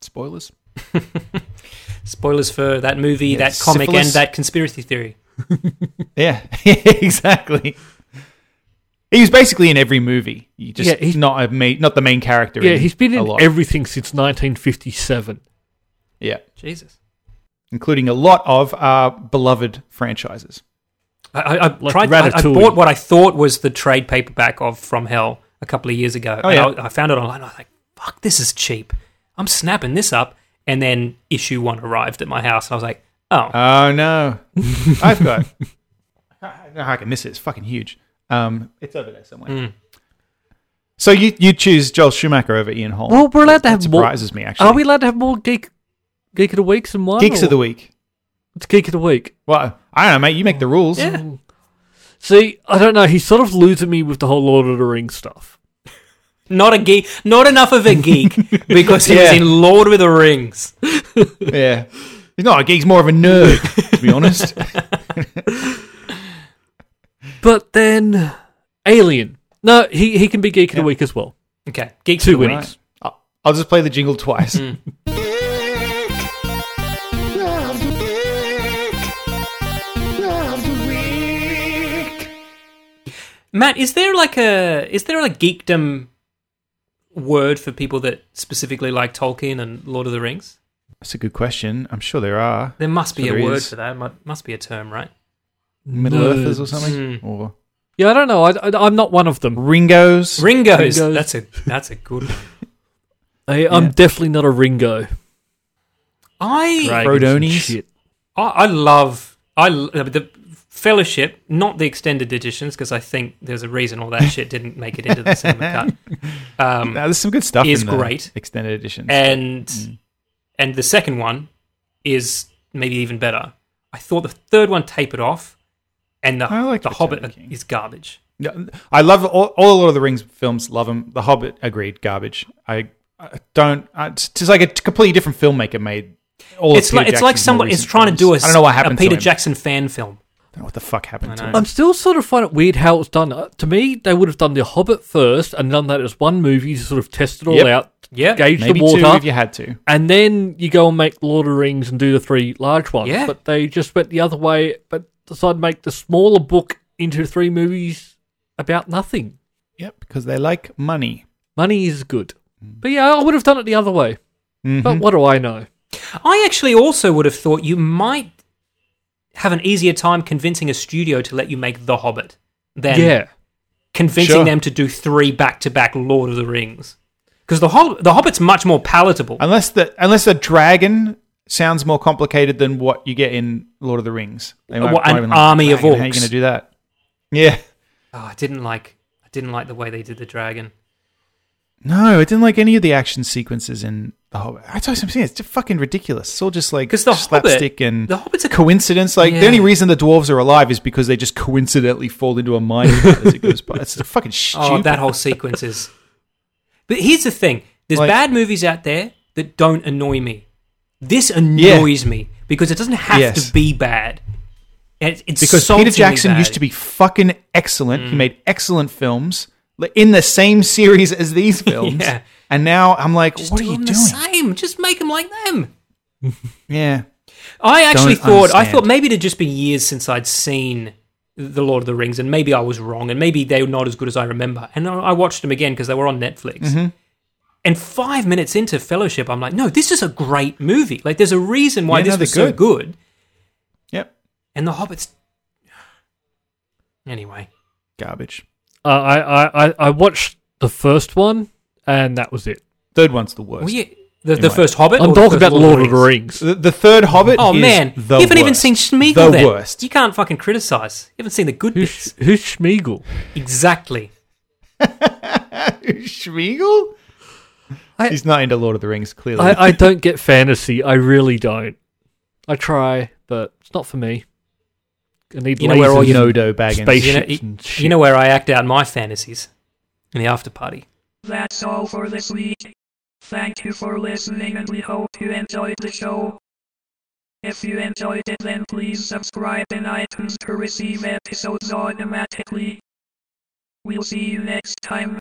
Spoilers. Spoilers for that movie, Yeah, that comic, syphilis. and that conspiracy theory. Yeah, exactly. He was basically in every movie. You just Yeah, he's- not a main, not the main character. Yeah, in he's been a in lot. everything since 1957. yeah, Jesus. including a lot of our beloved franchises. I, I, I Like tried. I, I bought what I thought was the trade paperback of From Hell a couple of years ago. Oh, and yeah. I, I found it online. I was like, "Fuck, this is cheap." I'm snapping this up. And then issue one arrived at my house, and I was like, oh, Oh no, I've got. I don't know how I can miss it. It's fucking huge. Um, it's over there somewhere. Mm. So you you choose Joel Schumacher over Ian Holm? Well, we're allowed to have more- surprises me. Actually, Are we allowed to have more geek geek of the weeks than one? geeks or- of the week? It's geek of the week. Well, I don't know, mate. You make the rules. Yeah. See, I don't know. He's sort of losing me with the whole Lord of the Rings stuff. Not a geek, not enough of a geek because he was Yeah. in Lord of the Rings. Yeah. He's not a geek. He's more of a nerd, to be honest. But then Alien. No, he, he can be geek of the week as well. Okay, Geek Two of the winnings. I'll, I'll just play the jingle twice. Mm. Matt, is there like a is there a geekdom word for people that specifically like Tolkien and Lord of the Rings? That's a good question. I'm sure there are There must be Sure a word is. for that. Must, must be a term, right? Middle Nerds. Earthers or something, Mm. or Yeah, I don't know. I, I, am not one of them. Ringos. Ringos. Ringos. That's a that's a good one. I, I'm Yeah. definitely not a Ringo. I Dragons and I, I love I l- the Fellowship, not the extended editions, because I think there's a reason all that shit didn't make it into the cinema cut. Um, Now, there's some good stuff. is in the great. extended editions. and Mm. and the second one is maybe even better. I thought the third one tapered off, and the like the Hobbit King. is garbage. Yeah, I love all, all the Lord of the Rings films. Love them. The Hobbit, agreed. Garbage. I, I don't. I, it's just like a completely different filmmaker made. All of it's like it's like someone is trying to do a, films. I don't know what happened a Peter. Jackson fan film. I don't know what the fuck happened to know. him. I'm still sort of finding it weird how it was done. Uh, to me, they would have done The Hobbit first and done that as one movie to sort of test it all Yep. out, Yeah, gauge Maybe the water, two if you had to. and then you go and make Lord of the Rings and do the three large ones. Yeah. But they just went the other way, but decided to make the smaller book into three movies about nothing. Yep, because they like money. Money is good. But yeah, I would have done it the other way. But what do I know? I actually also would have thought you might have an easier time convincing a studio to let you make The Hobbit than yeah. convincing Sure. them to do three back to back Lord of the Rings. Because the Hob- the Hobbit's much more palatable. Unless the unless the dragon sounds more complicated than what you get in Lord of the Rings. They uh, What, not an even army of dragon. How are you going to do that? Yeah. Oh, I didn't like I didn't like the way they did the dragon. No, I didn't like any of the action sequences in The Hobbit. I told you something. It's just fucking ridiculous. It's all just like The slapstick and The Hobbit's a coincidence. Like Yeah. the only reason the dwarves are alive is because they just coincidentally fall into a mine as it goes by. It's fucking stupid. Oh, that whole sequence is. But here's the thing: there's Like- bad movies out there that don't annoy me. This annoys me because it doesn't have Yes. to be bad. It, it's because Peter Jackson used to be fucking excellent. Mm. He made excellent films in the same series as these films. Yeah. And now I'm like, Just what are do you them doing? the same. Just make them like them. Yeah. I actually Don't thought I thought maybe it had just been years since I'd seen the Lord of the Rings, and maybe I was wrong, and maybe they were not as good as I remember. And I I watched them again because they were on Netflix. Mm-hmm. And five minutes into Fellowship, I'm like, no, this is a great movie. Like, there's a reason why Yeah, this no, was they're so good. Yep. And the Hobbits. Anyway, Garbage. Uh, I, I, I, I watched the first one, and that was it. Third one's the worst. well, yeah, the, the my- first Hobbit. I'm or the talking first about Lord of the Rings. The, the third Hobbit. Oh is man, the you haven't even worst. seen Schmeagol. The then. worst. You can't fucking criticize. You haven't seen the good Who's, bits. who's Schmeagol? Exactly. Schmiegel? I- He's not into Lord of the Rings, clearly. I, I don't get fantasy. I really don't. I try, but it's not for me. I need You know where all lasers your- and Nodo Baggins. spaceships You know- y- and shit. You know where I act out my fantasies in the after party. That's all for this week. Thank you for listening and we hope you enjoyed the show. If you enjoyed it then please subscribe in iTunes to receive episodes automatically. We'll see you next time.